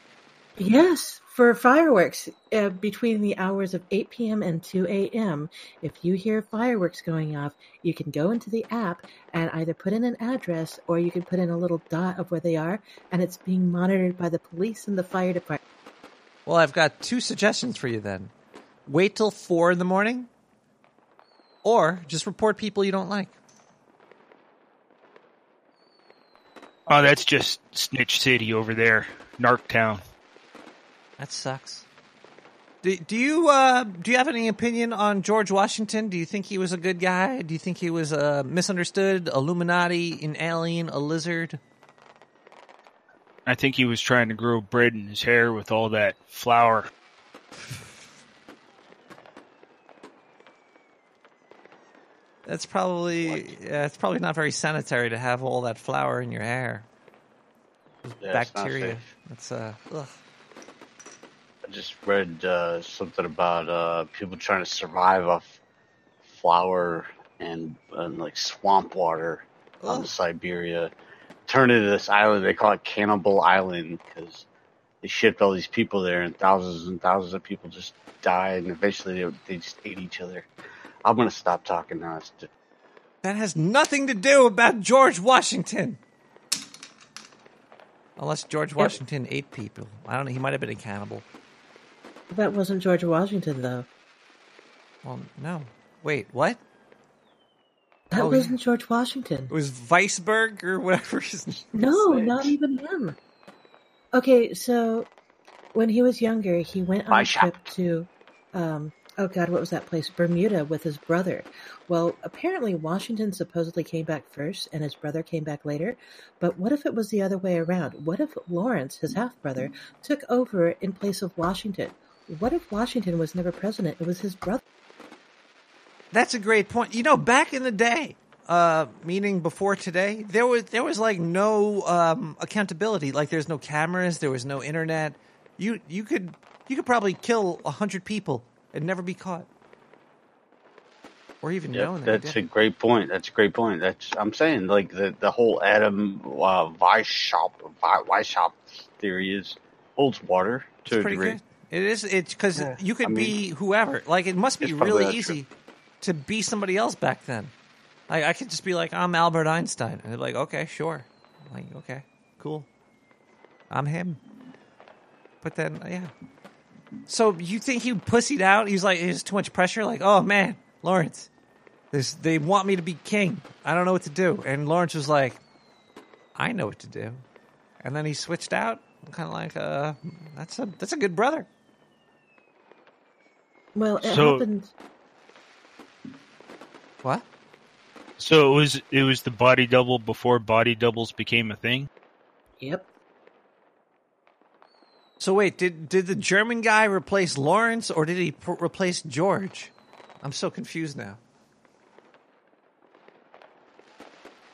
Yes, for fireworks uh, between the hours of 8 p.m. and 2 a.m. If you hear fireworks going off, you can go into the app and either put in an address or you can put in a little dot of where they are, and it's being monitored by the police and the fire department. Well, I've got two suggestions for you then. Wait till four in the morning, or just report people you don't like. Oh, that's just Snitch City over there, Narc Town. That sucks. Do, do you uh, do you have any opinion on George Washington? Do you think he was a good guy? Do you think he was uh, misunderstood, Illuminati, an alien, a lizard? I think he was trying to grow bread in his hair with all that flour. That's probably yeah, it's probably not very sanitary to have all that flour in your hair. Yeah, Bacteria. That's uh. Ugh. I just read uh, something about uh, people trying to survive off flour and, and like swamp water on Siberia. Turn into this island. They call it Cannibal Island because they shipped all these people there, and thousands and thousands of people just died, and eventually they, they just ate each other. I'm gonna stop talking now. It's just, That has nothing to do about George Washington. Unless George Washington ate people. I don't know. He might have been a cannibal. That wasn't George Washington, though. Well, no. Wait, what? That Oh, wasn't George Washington. It was Weisberg or whatever his name No, is. not even him. Okay, so when he was younger, he went on a trip to, um, oh God, what was that place? Bermuda with his brother. Well, apparently Washington supposedly came back first and his brother came back later. But what if it was the other way around? What if Lawrence, his half brother, took over in place of Washington? What if Washington was never president? It was his brother. That's a great point. You know, back in the day, uh, meaning before today, there was there was like no um, accountability. Like there's no cameras, there was no internet. You you could you could probably kill a hundred people and never be caught, or even yeah, known that. that's a great point. That's a great point. That's I'm saying like the the whole Adam uh, Weishaupt Weishaupt theory is holds water to It's a degree. good. It is. It's because Yeah, you could I mean, be whoever. Like it must be really not easy to be somebody else back then. Like I could just be like, I'm Albert Einstein, and they're like, okay, sure. I'm like, okay, cool. I'm him. But then, yeah. So you think he pussied out? He's like, there's too much pressure. Like, oh man, Lawrence, this they want me to be king. I don't know what to do. And Lawrence was like, I know what to do. And then he switched out. Kind of like, uh, that's a that's a good brother. Well, it So- happened. What? So it was it was the body double before body doubles became a thing. Yep. So wait, did did the German guy replace Lawrence or did he pr- replace George? I'm so confused now.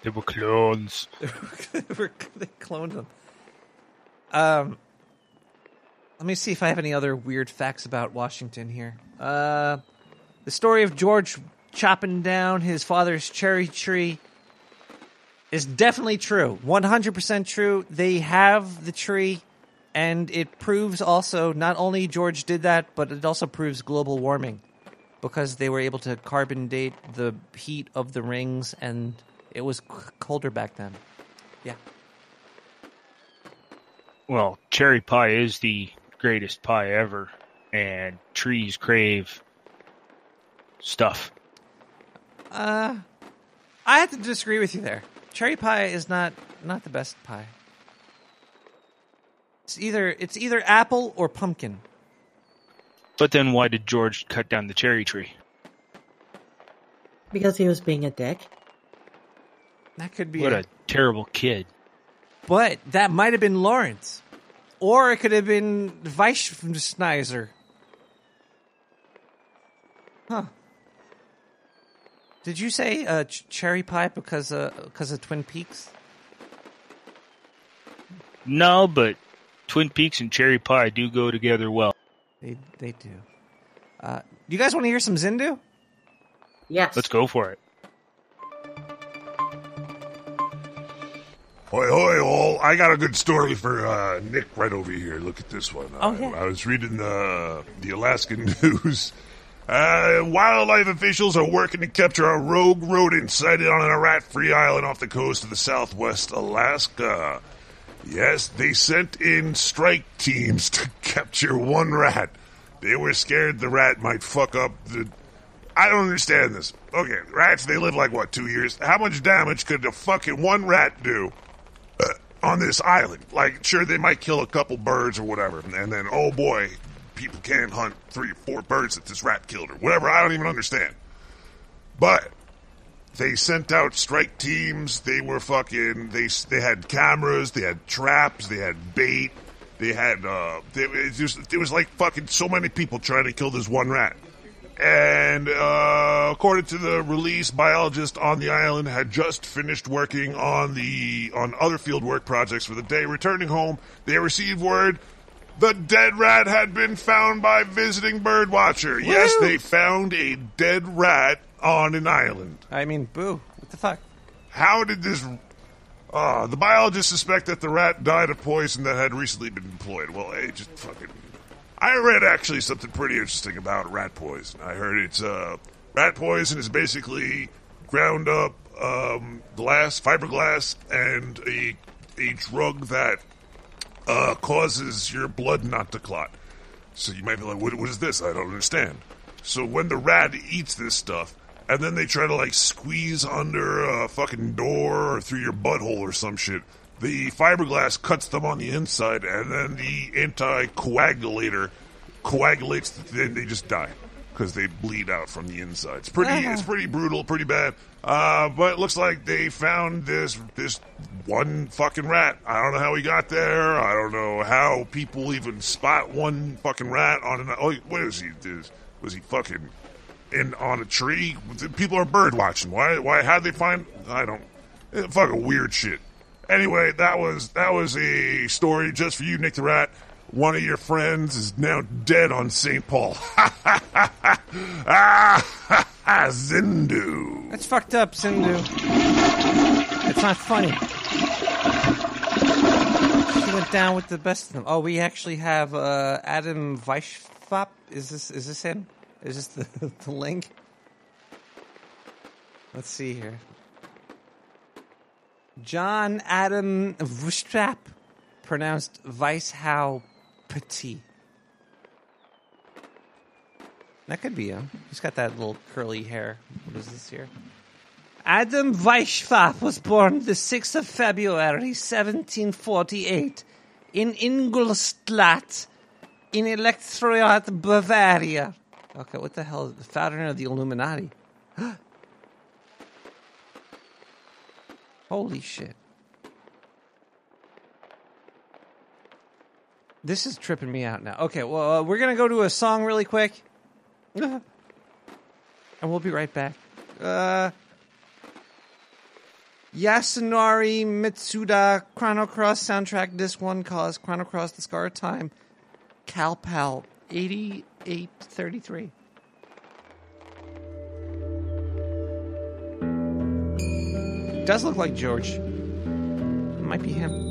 They were clones. they cloned him. Um, let me see if I have any other weird facts about Washington here. Uh, the story of George chopping down his father's cherry tree is definitely true. 100% true. They have the tree, and it proves also not only George did that, but it also proves global warming because they were able to carbon date the heat of the rings and It was c- colder back then. Yeah. Well, cherry pie is the greatest pie ever, and trees crave stuff. Uh, I have to disagree with you there. Cherry pie is not not the best pie. It's either it's either apple or pumpkin. But then why did George cut down the cherry tree? Because he was being a dick. That could be What it. a terrible kid. But that might have been Lawrence. Or it could have been Weissschneiser. Huh. Did you say uh, ch- cherry pie because uh, because of Twin Peaks? No, but Twin Peaks and cherry pie do go together well. They they do. Uh, do you guys want to hear some Zindu? Yes. Let's go for it. Hoi hoi all! I got a good story for uh, Nick right over here. Look at this one. Oh, Uh, yeah. I was reading the the Alaskan news. Uh, wildlife officials are working to capture a rogue rodent sighted on a rat-free island off the coast of the southwest Alaska. Yes, they sent in strike teams to capture one rat. They were scared the rat might fuck up the. I don't understand this. Okay, rats, they live like, what, two years? How much damage could a fucking one rat do uh, on this island? Like, sure, they might kill a couple birds or whatever, and then, oh boy, people can't hunt three or four birds that this rat killed or whatever. I don't even understand. But they sent out strike teams. They were fucking. They they had cameras. They had traps. They had bait. They had. uh they, it, just, it was like fucking so many people trying to kill this one rat. And uh, according to the release, biologists on the island had just finished working on the on other field work projects for the day. Returning home, they received word the dead rat had been found by visiting bird watcher. Yes, they found a dead rat on an island. I mean, boo! What the fuck? How did this? Uh, the biologists suspect that the rat died of poison that had recently been employed. Well, hey, just fucking. I read actually something pretty interesting about rat poison. I heard it's uh, rat poison is basically ground up um, glass, fiberglass, and a a drug that uh, causes your blood not to clot. So you might be like, what, what is this? I don't understand. So when the rat eats this stuff, and then they try to like squeeze under a fucking door or through your butthole or some shit, the fiberglass cuts them on the inside, and then the anti-coagulator coagulates, then they just die because they bleed out from the inside. It's pretty, Uh-huh. it's pretty brutal, pretty bad. Uh, but it looks like they found this this one fucking rat. I don't know how he got there. I don't know how people even spot one fucking rat on an. Oh, what is he? Is, was he fucking in on a tree? People are bird watching. Why? Why? How'd they find? I don't. eh, Fucking weird shit. Anyway, that was that was a story just for you, Nick the Rat. One of your friends is now dead on St. Paul. ah, Zindu. That's fucked up, Zindu. It's not funny. She went down with the best of them. Oh, we actually have uh, Adam Weishfop. Is this is this him? Is this the, the link? Let's see here. John Adam Vustrap, pronounced Weishau Petit. That could be him. He's got that little curly hair. What is this here? Adam Weishfap was born the 6th of February, 1748, in Ingolstadt, in Electorate, Bavaria. Okay, what the hell? Is the founder of the Illuminati. Holy shit. This is tripping me out now. Okay, well, uh, we're going to go to a song really quick. and we'll be right back. Uh, Yasunari Mitsuda Chrono Cross soundtrack disc one cause Chrono Cross the Scar of Time Calpal 8833. Does look like George. Might be him.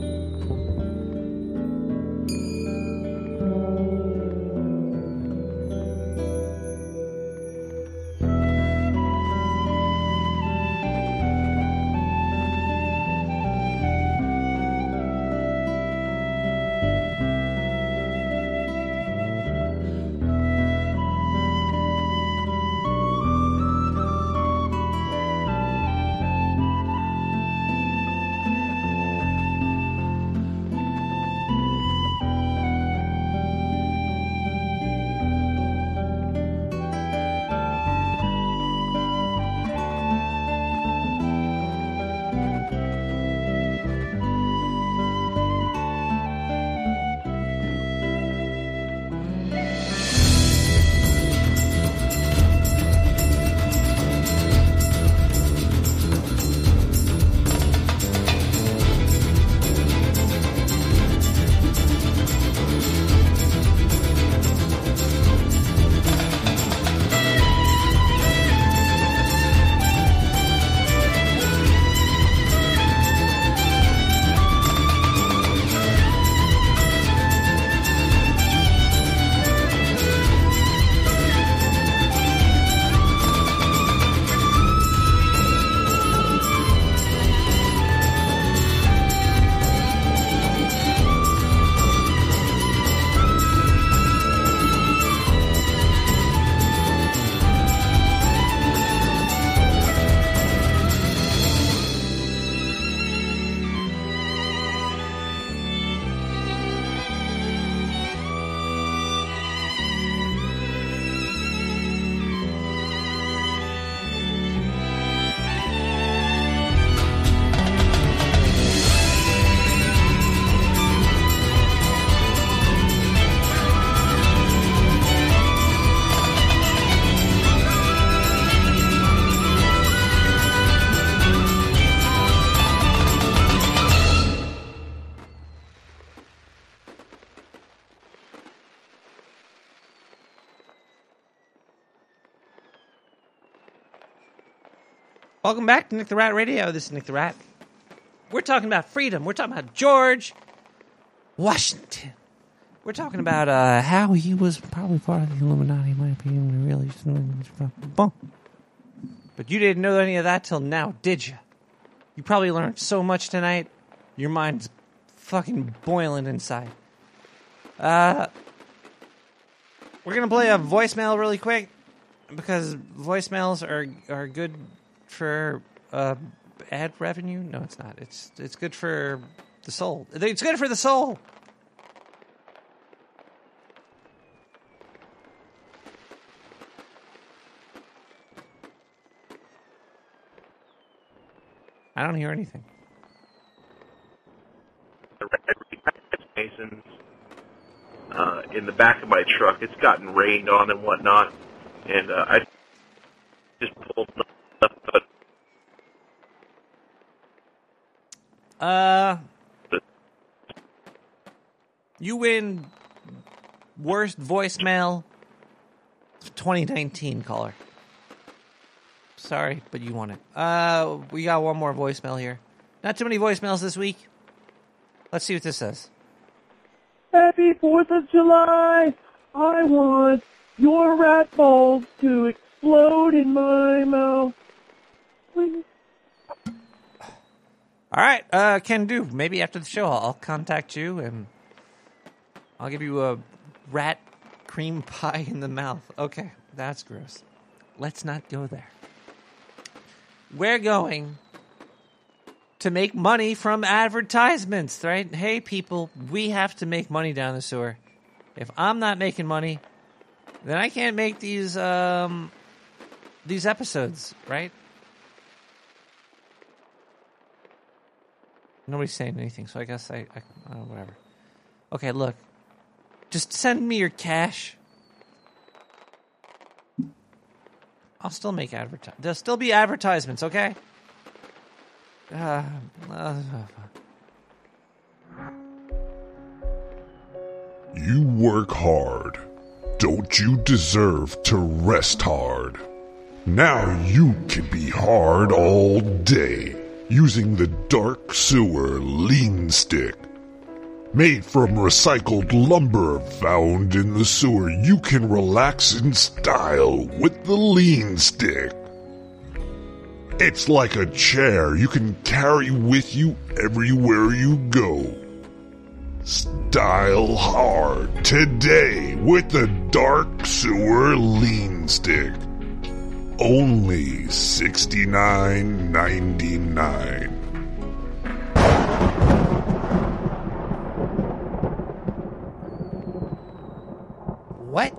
Welcome back to Nick the Rat Radio. This is Nick the Rat. We're talking about freedom. We're talking about George Washington. We're talking about uh, how he was probably part of the Illuminati, in my opinion. Really, Boom. But you didn't know any of that till now, did you? You probably learned so much tonight. Your mind's fucking boiling inside. Uh, we're gonna play a voicemail really quick because voicemails are are good for uh, ad revenue. No, it's not. It's it's good for the soul. It's good for the soul. I don't hear anything. Masons uh, in the back of my truck. It's gotten rained on and whatnot, and uh, I just pulled. Uh, you win worst voicemail 2019 caller. Sorry, but you won it. Uh, we got one more voicemail here. Not too many voicemails this week. Let's see what this says. Happy 4th of July! I want your rat balls to explode in my mouth. All right, uh, can do. Maybe after the show, I'll, I'll contact you and I'll give you a rat cream pie in the mouth. Okay, that's gross. Let's not go there. We're going to make money from advertisements, right? Hey, people, we have to make money down the sewer. If I'm not making money, then I can't make these um these episodes, right? Nobody's saying anything, so I guess I, I oh, whatever. Okay, look, just send me your cash. I'll still make advertise. There'll still be advertisements, okay? Uh, uh, You work hard. Don't you deserve to rest hard? Now you can be hard all day using the dark sewer lean stick. Made from recycled lumber found in the sewer, you can relax in style with the lean stick. It's like a chair you can carry with you everywhere you go. Style hard today with the dark sewer lean stick. Only $69.99. what?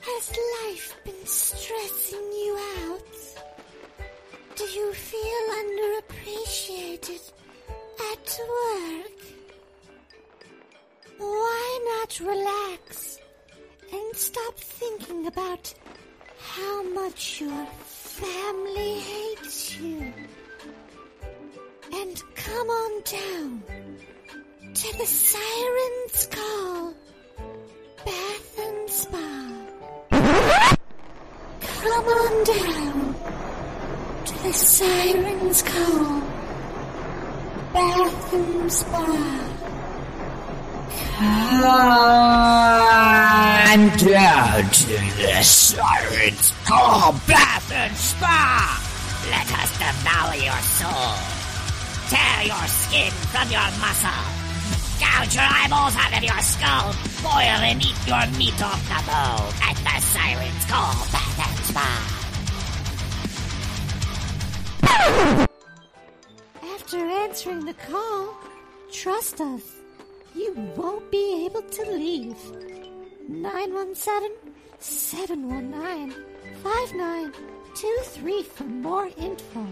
Has life been stressing you out? Do you feel underappreciated at work? Why not relax and stop thinking about how much your family hates you? And come on down to the Siren's Call Bath and Spa. Come on down to the Siren's Call Bath and Spa. I'm down to the Siren's Call Bath and Spa. Let us devour your soul. Tear your skin from your muscle. Gouge your eyeballs out of your skull. Boil and eat your meat off the bone at the Siren's Call Bath and Spa. After answering the call, trust us. You won't be able to leave. 917 719 5923 for more info.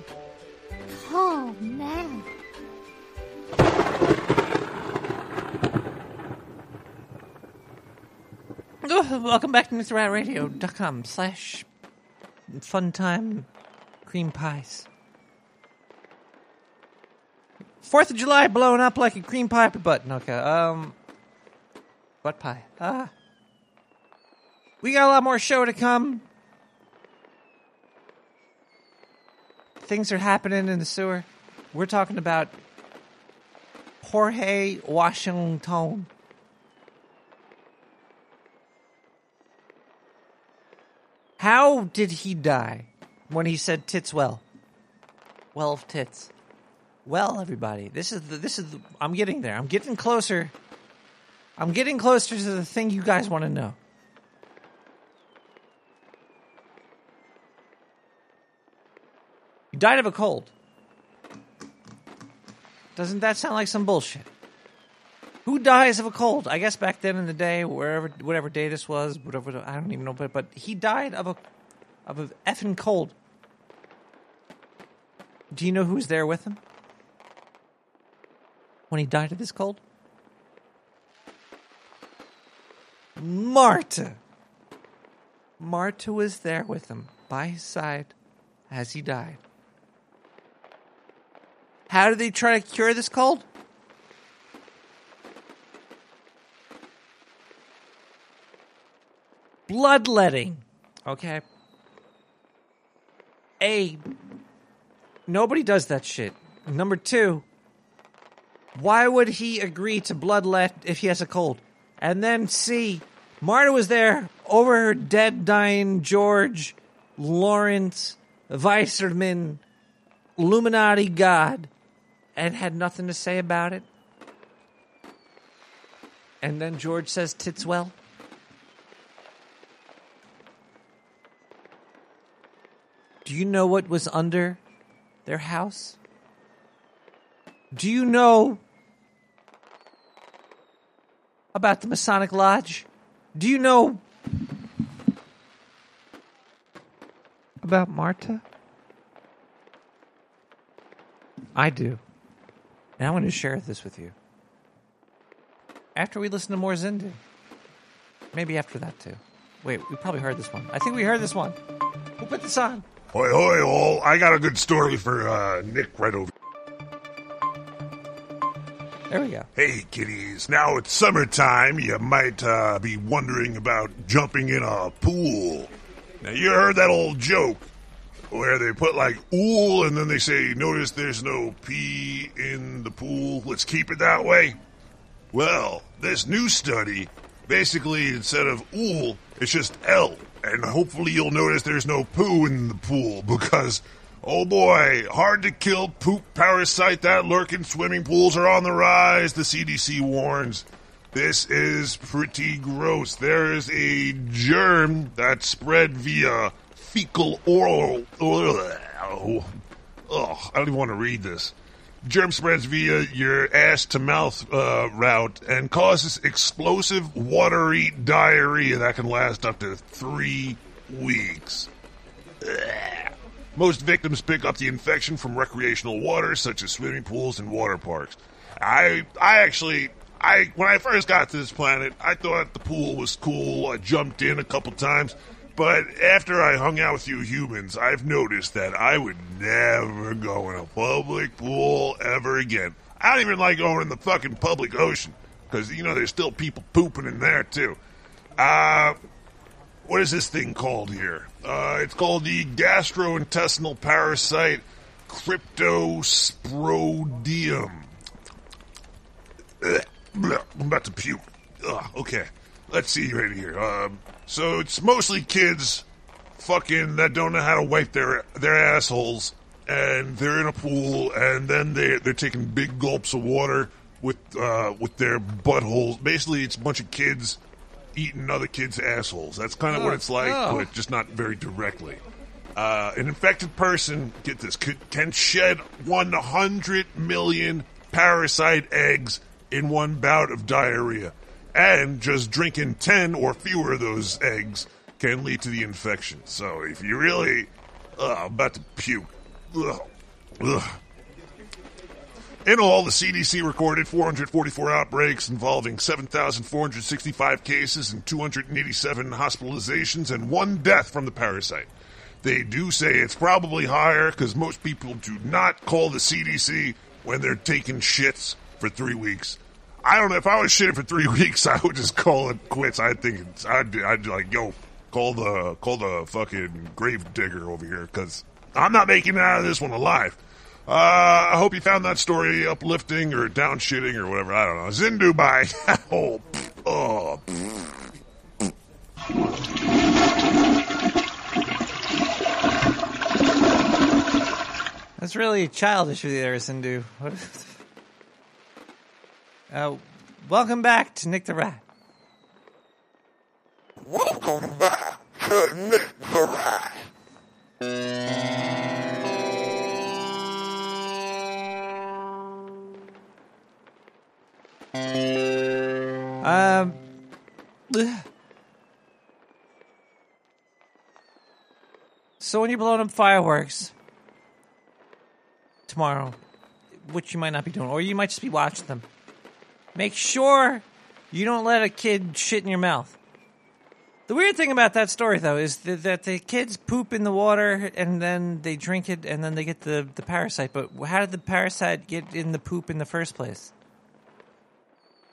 Call now. Welcome back to MrRatRadio.com slash fun time cream pies. Fourth of July blowing up like a cream pie button. Okay, um, what pie? Ah, We got a lot more show to come. Things are happening in the sewer. We're talking about Jorge Washington. How did he die when he said tits well? Well of tits. Well, everybody, this is the, this is the, I'm getting there. I'm getting closer. I'm getting closer to the thing you guys want to know. He died of a cold. Doesn't that sound like some bullshit? Who dies of a cold? I guess back then in the day, wherever, whatever day this was, whatever I don't even know, but but he died of a of a effing cold. Do you know who was there with him when he died of this cold? Martha. Martha was there with him by his side as he died. How did they try to cure this cold? Bloodletting. Okay. A. Nobody does that shit. Number two. Why would he agree to bloodlet if he has a cold? And then C. Martha was there over her dead, dying George Lawrence Weisserman Illuminati God and had nothing to say about it. And then George says tits well. Do you know what was under their house? Do you know about the Masonic Lodge? Do you know about Martha? I do. And I want to share this with you. After we listen to more Zindu. Maybe after that too. Wait, we probably heard this one. I think we heard this one. Who put this on? Hoi hoi all! I got a good story for uh, Nick right over. There we go. Hey kiddies, now it's summertime. You might uh, be wondering about jumping in a pool. Now you heard that old joke where they put like ool and then they say, "Notice there's no pee in the pool. Let's keep it that way." Well, this new study basically instead of ool, it's just L and hopefully you'll notice there's no poo in the pool because oh boy, hard to kill poop parasite that lurk in swimming pools are on the rise, the CDC warns. This is pretty gross. There is a germ that spread via fecal oral. Ugh, I don't even want to read this. Germ spreads via your ass to mouth uh, route and causes explosive watery diarrhea that can last up to three weeks. Ugh. Most victims pick up the infection from recreational water, such as swimming pools and water parks. I, I actually, I when I first got to this planet, I thought the pool was cool. I jumped in a couple times, but after I hung out with you humans, I've noticed that I would never go in a public pool ever again. I don't even like going in the fucking public ocean because you know there's still people pooping in there too. Uh, what is this thing called here? Uh, it's called the gastrointestinal parasite Cryptosporidium. I'm about to puke. Ugh, okay, let's see right here. Um, so it's mostly kids, fucking that don't know how to wipe their their assholes, and they're in a pool, and then they they're taking big gulps of water with uh, with their buttholes. Basically, it's a bunch of kids eating other kids' assholes. That's kind of what Oh, it's like, oh. but just not very directly. Uh, an infected person, get this, could, can shed 100 million parasite eggs in one bout of diarrhea. And just drinking 10 or fewer of those eggs can lead to the infection. So if you really. Ugh, I'm about to puke. Ugh. Ugh. In all, the CDC recorded 444 outbreaks involving 7,465 cases and 287 hospitalizations and one death from the parasite. They do say it's probably higher because most people do not call the CDC when they're taking shits for three weeks. I don't know if I was shitting for three weeks, I would just call it quits. I think I'd, I'd be like, yo, call the call the fucking grave digger over here because I'm not making it out of this one alive. Uh, I hope you found that story uplifting or down shitting or whatever. I don't know. Zindu by oh, oh. That's really childish of you there, Zindu. Uh, welcome back to Nick the Rat. Welcome back to Nick the Rat. Um. ugh. So when you're blowing up fireworks tomorrow, which you might not be doing, or you might just be watching them, make sure you don't let a kid shit in your mouth. The weird thing about that story, though, is that, the kids poop in the water and then they drink it and then they get the, the parasite. But how did the parasite get in the poop in the first place?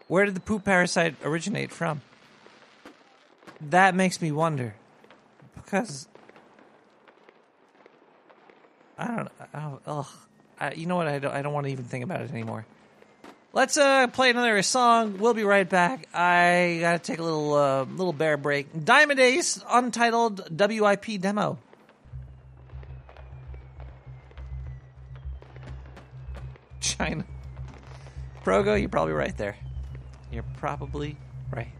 Where did the poop parasite originate from? That makes me wonder. Because I don't. I don't ugh. I, you know what? I don't. I don't want to even think about it anymore. Let's uh play another song. We'll be right back. I gotta take a little uh, little bear break. Diamond Ace, untitled WIP demo. China. Progo, you're probably right there. You're probably right.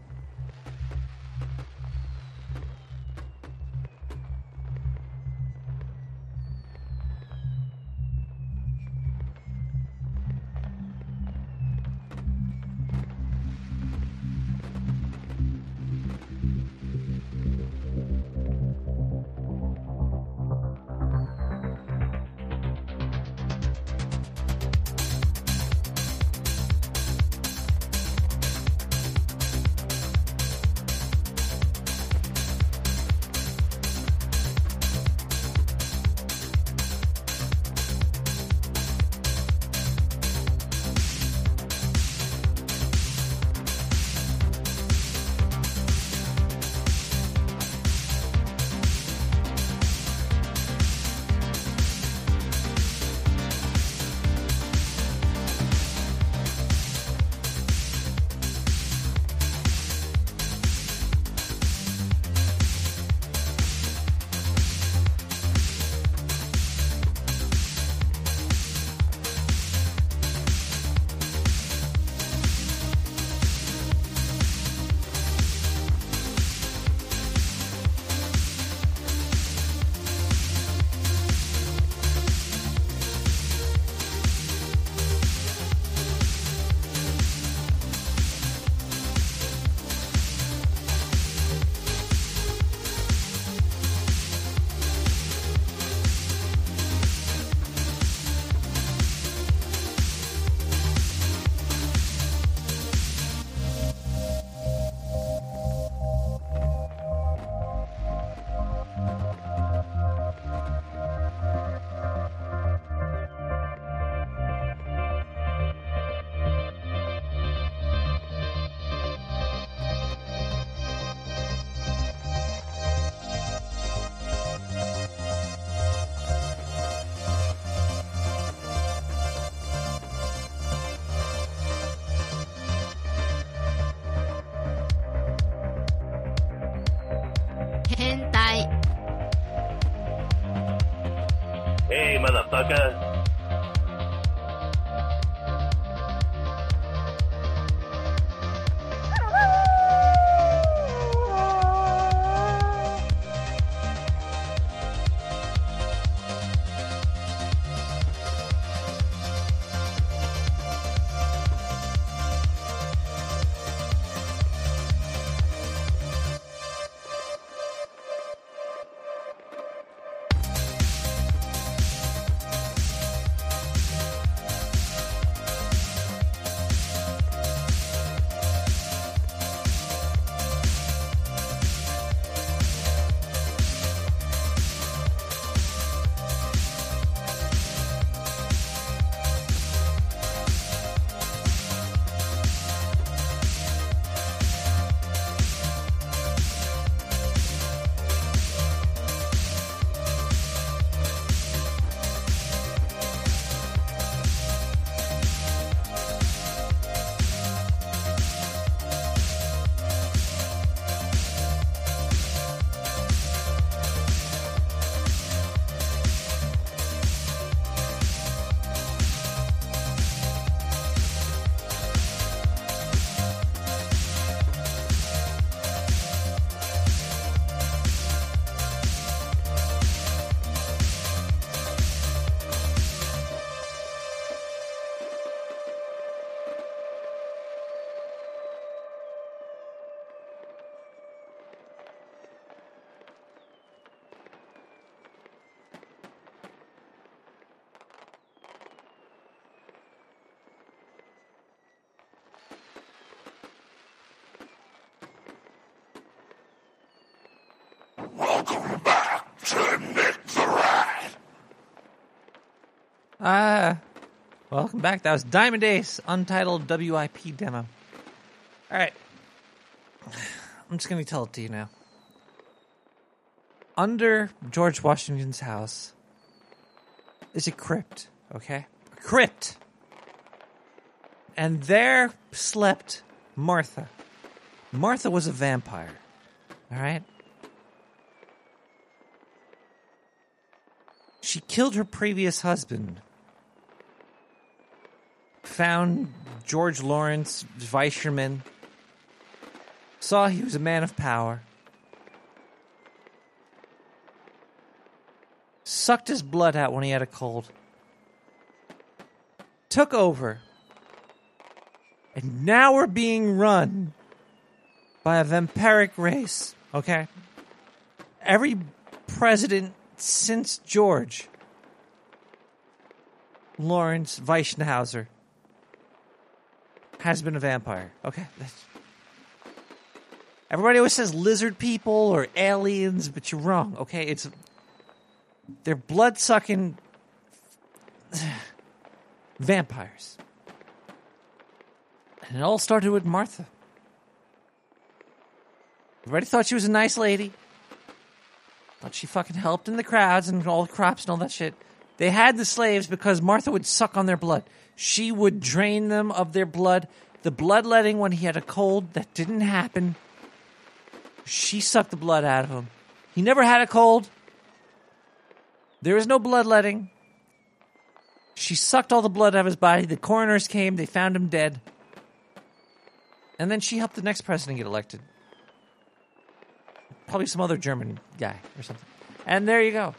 Ah, welcome back. That was Diamond Ace, untitled WIP demo. All right, I'm just gonna tell it to you now. Under George Washington's house is a crypt. Okay, a crypt, and there slept Martha. Martha was a vampire. All right. She killed her previous husband. Found George Lawrence Weisherman. Saw he was a man of power. Sucked his blood out when he had a cold. Took over. And now we're being run by a vampiric race, okay? Every president since George Lawrence Weichenhauser has been a vampire. Okay. Everybody always says lizard people or aliens, but you're wrong, okay? It's they're blood sucking vampires. And it all started with Martha. Everybody thought she was a nice lady. Thought she fucking helped in the crowds and all the crops and all that shit. They had the slaves because Martha would suck on their blood. She would drain them of their blood. The bloodletting when he had a cold, that didn't happen. She sucked the blood out of him. He never had a cold. There was no bloodletting. She sucked all the blood out of his body. The coroners came. They found him dead. And then she helped the next president get elected. Probably some other German guy or something. And there you go.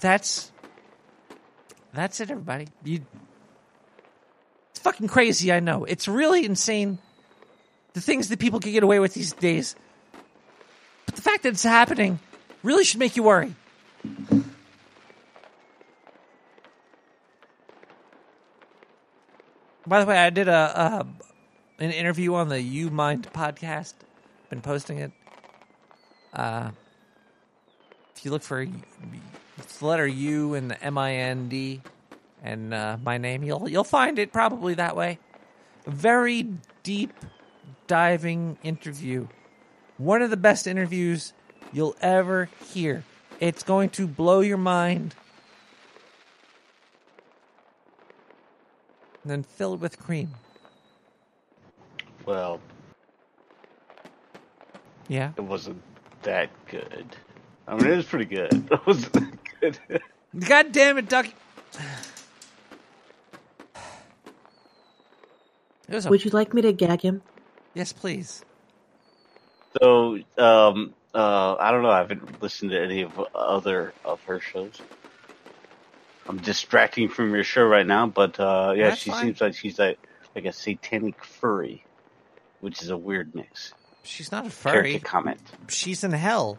That's that's it, everybody. You, it's fucking crazy. I know. It's really insane. The things that people can get away with these days. But the fact that it's happening really should make you worry. By the way, I did a, a an interview on the You Mind podcast. Been posting it. Uh, if you look for it's the letter U and the M I N D and uh, my name, you'll you'll find it probably that way. A very deep diving interview. One of the best interviews you'll ever hear. It's going to blow your mind. And then fill it with cream. Well, Yeah. it wasn't that good. I mean, it was pretty good. It wasn't good. God damn it, Ducky. A- Would you like me to gag him? Yes, please. So, um, uh, I don't know. I haven't listened to any of other of her shows. I'm distracting from your show right now, but uh, yeah, That's she fine. seems like she's like like a satanic furry, which is a weird mix. She's not a furry. Character comment. She's in hell.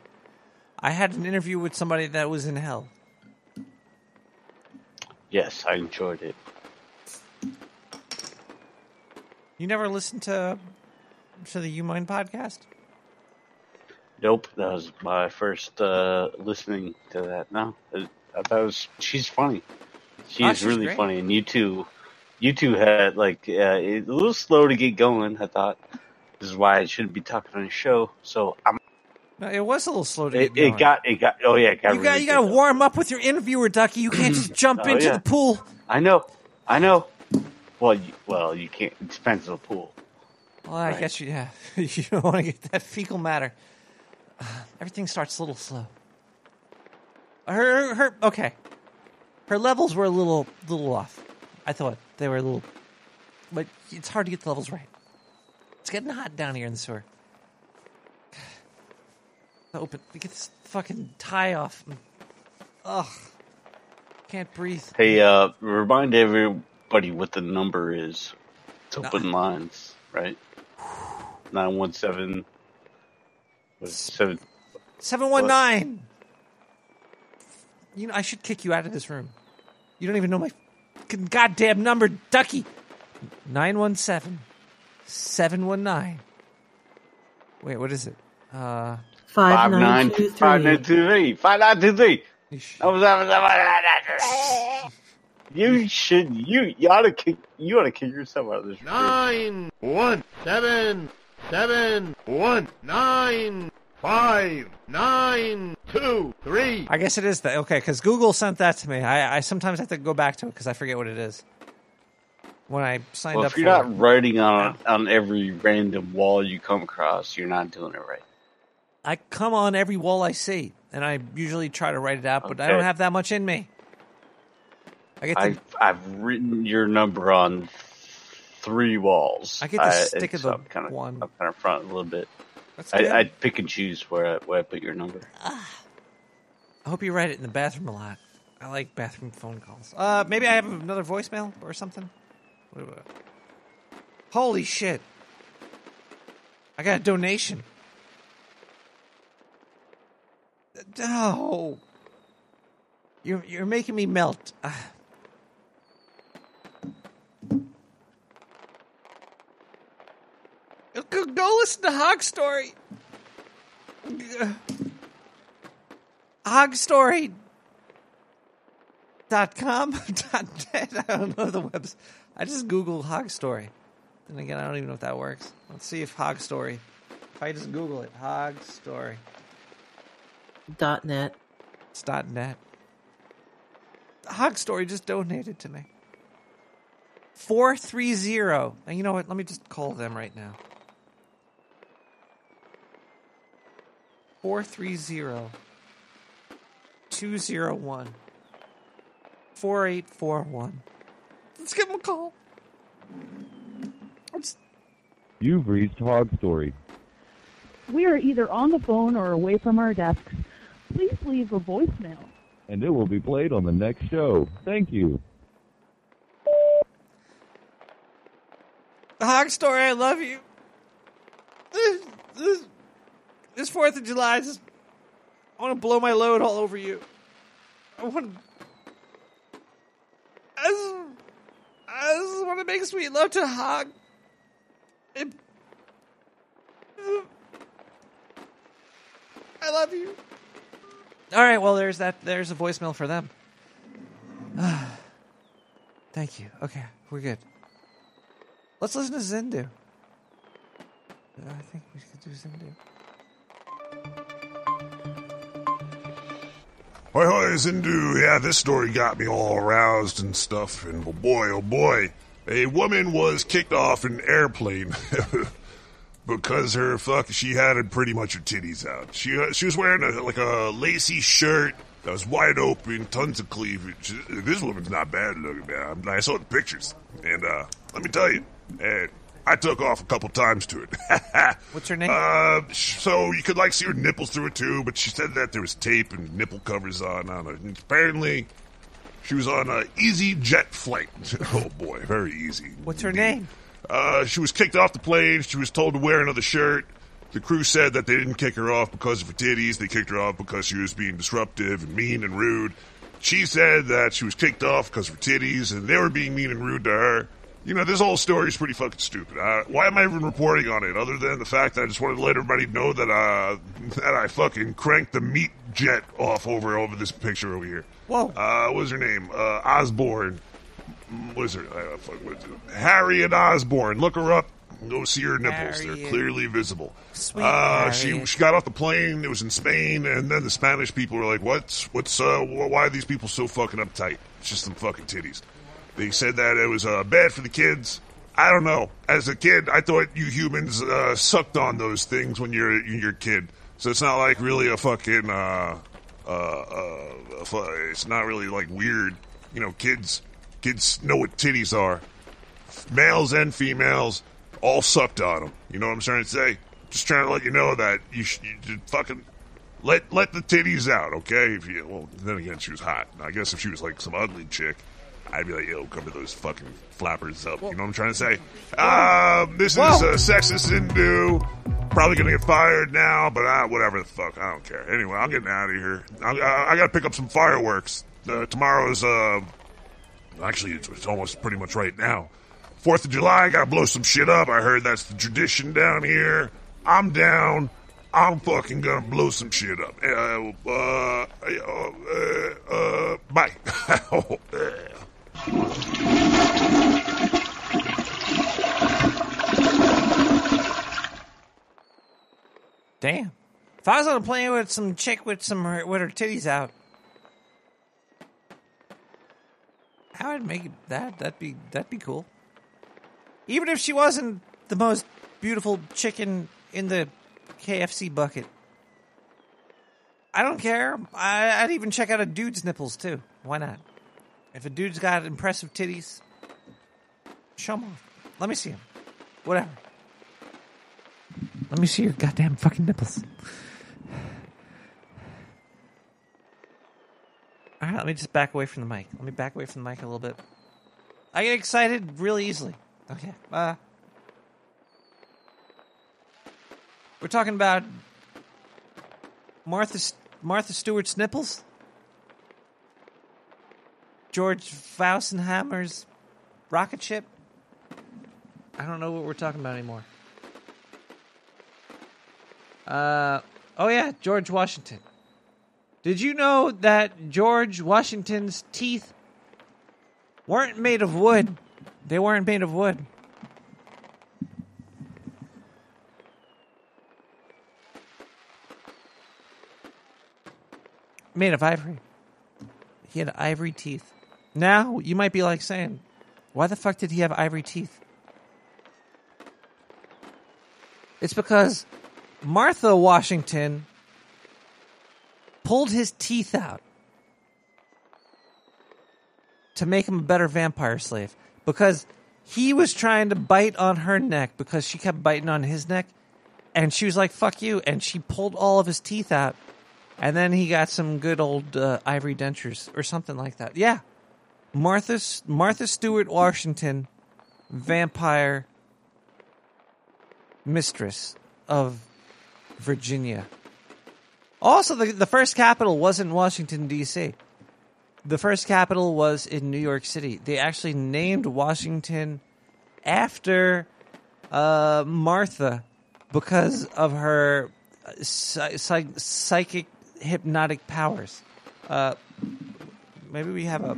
I had an interview with somebody that was in hell. Yes, I enjoyed it. You never listened to to the You Mind podcast? Nope, that was my first uh, listening to that. No, I thought was she's funny. She's, Oh, she's really great. funny, and you two, you two had like uh, it, a little slow to get going. I thought this is why I shouldn't be talking on a show. So I'm. No, it was a little slow to It, get it got it got oh yeah it got you got really you got to warm up with your interviewer, Ducky. You can't just jump Oh, into yeah. the pool. I know, I know. Well, you, well, you can't. It depends on the pool. Well, I Right. guess you yeah. you don't want to get that fecal matter. Uh, everything starts a little slow. Her her okay. Her levels were a little little off. I thought they were a little, but it's hard to get the levels right. It's getting hot down here in the sewer. Open. Get this fucking tie off. Ugh. Can't breathe. Hey, uh, remind everybody what the number is. It's open lines, right? Nine one seven. Was seven? Seven one nine. You know, I should kick you out of this room. You don't even know my goddamn number, Ducky. 917 719. Wait, what is it? Uh, Five nine two five three. nine two three. Five nine two three. That was- that was- that was- You should you you ought to kick you ought to kick yourself out of this room. Nine, one, seven, seven, one, nine, five, nine, two, three. I guess it is that. Okay, because Google sent that to me. I, I sometimes have to go back to it because I forget what it is. When I signed Well, up if you're it. not writing on on every random wall you come across, you're not doing it right. I come on every wall I see, and I usually try to write it out, but I don't have that much in me. I get to, I've I've written your number on three walls. I get to stick it's of the up kind of one. up kind of front a little bit. I, I'd pick and choose where I, where I put your number. I hope you write it in the bathroom a lot. I like bathroom phone calls. Uh, maybe I have another voicemail or something. I- Holy shit! I got a donation. Oh, you're you're making me melt. Ah. Go, go listen to Hog Story. Hog Story. Dot com dot. I don't know the webs. I just Google Hog Story. Then again, I don't even know if that works. Let's see if Hog Story. If I just Google it, Hog Story. Dot net. It's dot net. Hog Story just donated to me. Four three zero. And you know what? Let me just call them right now. 430 201 4841. Let's give them a call. Let's- You've reached Hog Story. We are either on the phone or away from our desks. Please leave a voicemail. and it will be played on the next show. Thank you. The Hog Story, I love you. This, this, this Fourth of July, just, I want to blow my load all over you. I want to. I just, I just want to make sweet love to Hog. It, I love you. All right, well, there's that. There's a voicemail for them. Thank you. Okay, we're good. Let's listen to Zindu. I think we should do Zindu. Hoi hoi, Zindu. Yeah, this story got me all aroused and stuff. And oh boy, oh boy, a woman was kicked off an airplane because her fuck she had it pretty much her titties out. She uh, she was wearing a, like a lacy shirt that was wide open, tons of cleavage. This woman's not bad looking, man. I saw the pictures, and uh, let me tell you, and I took off a couple times to it. What's her name? Uh, so you could like see her nipples through it too, but she said that there was tape and nipple covers on on it. And apparently, she was on a easy jet flight. oh boy, very easy. What's her name? Uh, she was kicked off the plane. She was told to wear another shirt. The crew said that they didn't kick her off because of her titties. They kicked her off because she was being disruptive and mean and rude. She said that she was kicked off because of her titties, and they were being mean and rude to her. You know, this whole story is pretty fucking stupid. Uh, why am I even reporting on it, other than the fact that I just wanted to let everybody know that uh, that I fucking cranked the meat jet off over over this picture over here. Whoa. Uh, was her name? Uh, Osborne. Her? Uh, fuck? Harriet Osborne. Look her up. Go see her nipples. They're clearly visible. Sweet uh, she she got off the plane. It was in Spain, and then the Spanish people were like, "What's what's uh why are these people so fucking uptight? It's just some fucking titties." They said that it was uh, bad for the kids. I don't know. As a kid, I thought you humans uh, sucked on those things when you're you're a kid. So it's not like really a fucking. Uh, uh, uh, it's not really like weird. You know, kids kids know what titties are. Males and females all sucked on them. You know what I'm trying to say? Just trying to let you know that you, sh- you should fucking let let the titties out, okay? If you well, then again, she was hot. I guess if she was like some ugly chick, I'd be like, yo, cover those fucking flappers up. You know what I'm trying to say? Um, this is Whoa. uh, sexist Zindu. Probably gonna get fired now, but uh, whatever the fuck, I don't care. Anyway, I'm getting out of here. I, I, I gotta pick up some fireworks. Uh, tomorrow's uh, actually it's, it's almost pretty much right now. Fourth of July, gotta blow some shit up. I heard that's the tradition down here. I'm down. I'm fucking gonna blow some shit up. Uh, uh, uh, uh, bye. Damn. If I was on a plane with some chick with some with her titties out, I would make that. That'd be that'd be cool. Even if she wasn't the most beautiful chicken in the KFC bucket. I don't care. I, I'd even check out a dude's nipples too. Why not? If a dude's got impressive titties, show 'em off. Let me see them. Whatever. Let me see your goddamn fucking nipples. All right, let me just back away from the mic. Let me back away from the mic a little bit. I get excited really easily. Okay. Uh, we're talking about Martha Martha Stewart's nipples. George Fausenhammer's rocket ship. I don't know what we're talking about anymore. Uh, oh yeah, George Washington. Did you know that George Washington's teeth weren't made of wood? They weren't made of wood. Made of ivory. He had ivory teeth. Now, you might be like saying, why the fuck did he have ivory teeth? It's because Martha Washington pulled his teeth out to make him a better vampire slave because he was trying to bite on her neck because she kept biting on his neck. And she was like fuck you. And she pulled all of his teeth out. And then he got some good old uh, ivory dentures or something like that. Yeah. Martha martha stewart washington vampire mistress of virginia also, the, the first capital wasn't Washington, D.C. The first capital was in New York City. They actually named Washington after uh, Martha because of her psych- psychic hypnotic powers. Uh, maybe we have a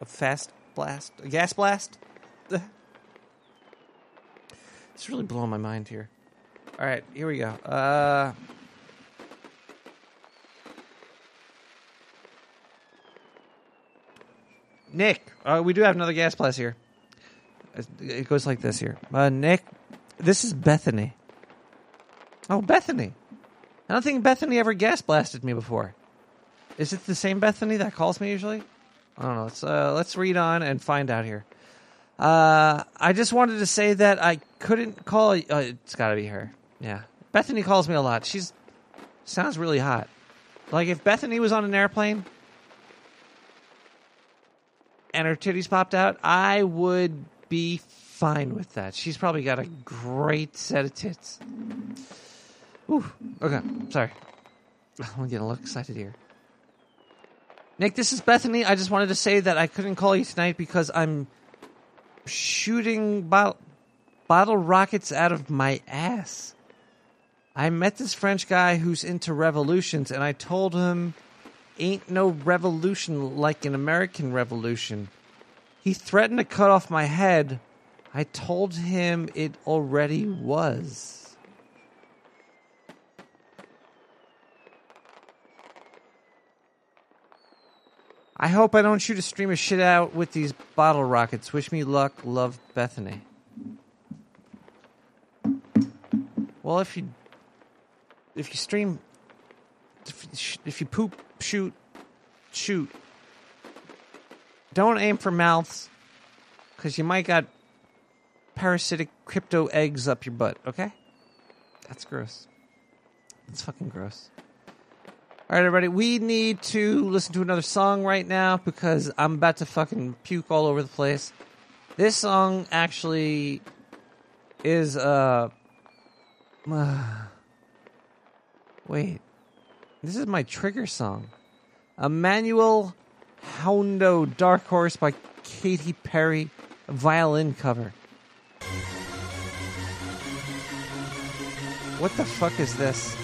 a fast blast, a gas blast. it's really blowing my mind here. All right, here we go. Uh, Nick, uh, we do have another gas blast here. It goes like this here. Uh, Nick, this is Bethany. Oh, Bethany. I don't think Bethany ever gas blasted me before. Is it the same Bethany that calls me usually? I don't know. Let's uh, let's read on and find out here. Uh, I just wanted to say that I couldn't call. Uh, it's got to be her. Yeah, Bethany calls me a lot. She's sounds really hot. Like if Bethany was on an airplane and her titties popped out, I would be fine with that. She's probably got a great set of tits. Ooh, okay, sorry. I'm getting a little excited here. Nick, this is Bethany. I just wanted to say that I couldn't call you tonight because I'm shooting bottle, bottle rockets out of my ass. I met this French guy who's into revolutions, and I told him ain't no revolution like an American revolution. He threatened to cut off my head. I told him it already was. I hope I don't shoot a stream of shit out with these bottle rockets. Wish me luck. Love Bethany. Well, if you if you stream if, you poop shoot shoot. Don't aim for mouths because you might got parasitic crypto eggs up your butt okay? That's gross. That's fucking gross. All right everybody we need to listen to another song right now because i'm about to fucking puke all over the place. This song actually is uh, uh wait this is my trigger song. Emmanuel Houndo Dark Horse by Katy Perry, violin cover. What the fuck is this?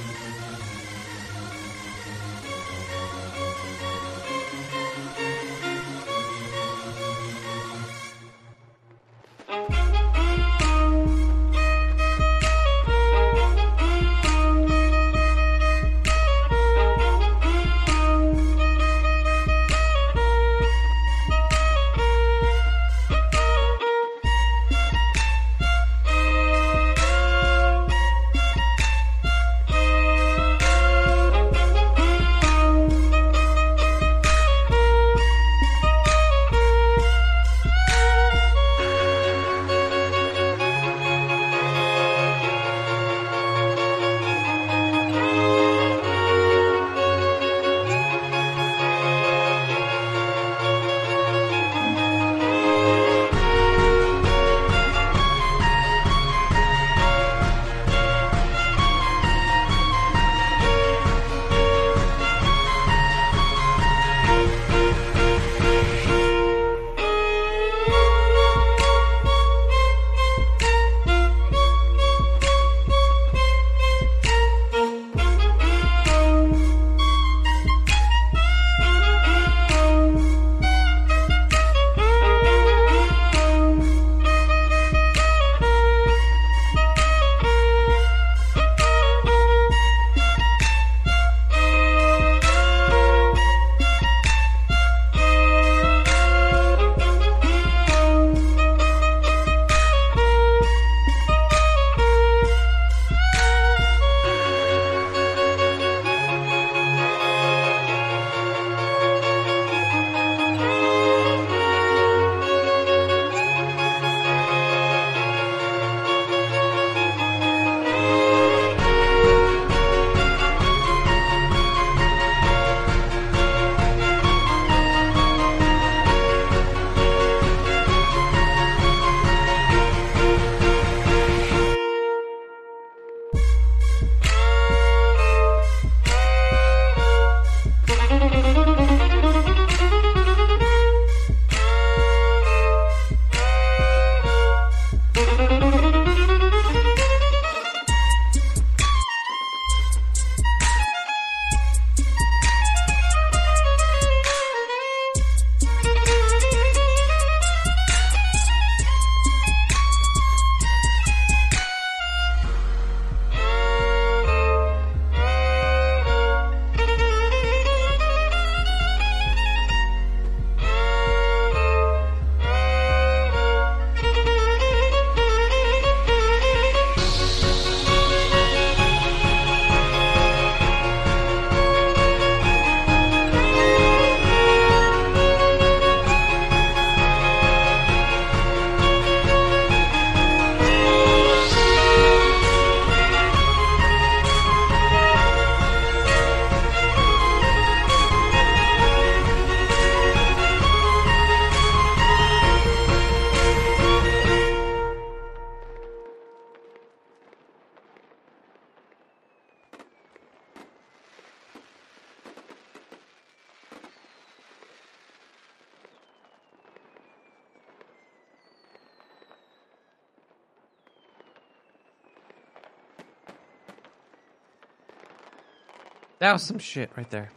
That was some shit right there.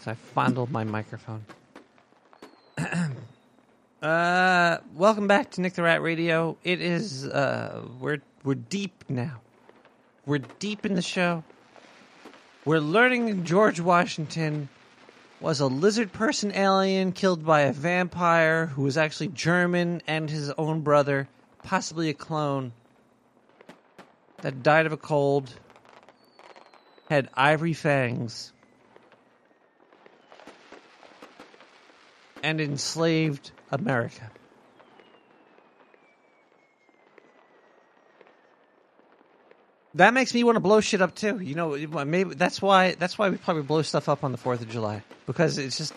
So I fondled my microphone. uh, welcome back to Nick the Rat Radio. It is uh, we're we're deep now. We're deep in the show. We're learning George Washington was a lizard person alien killed by a vampire who was actually German and his own brother, possibly a clone that died of a cold, had ivory fangs, and enslaved America. That makes me want to blow shit up too. You know, maybe that's why that's why we probably blow stuff up on the Fourth of July because it's just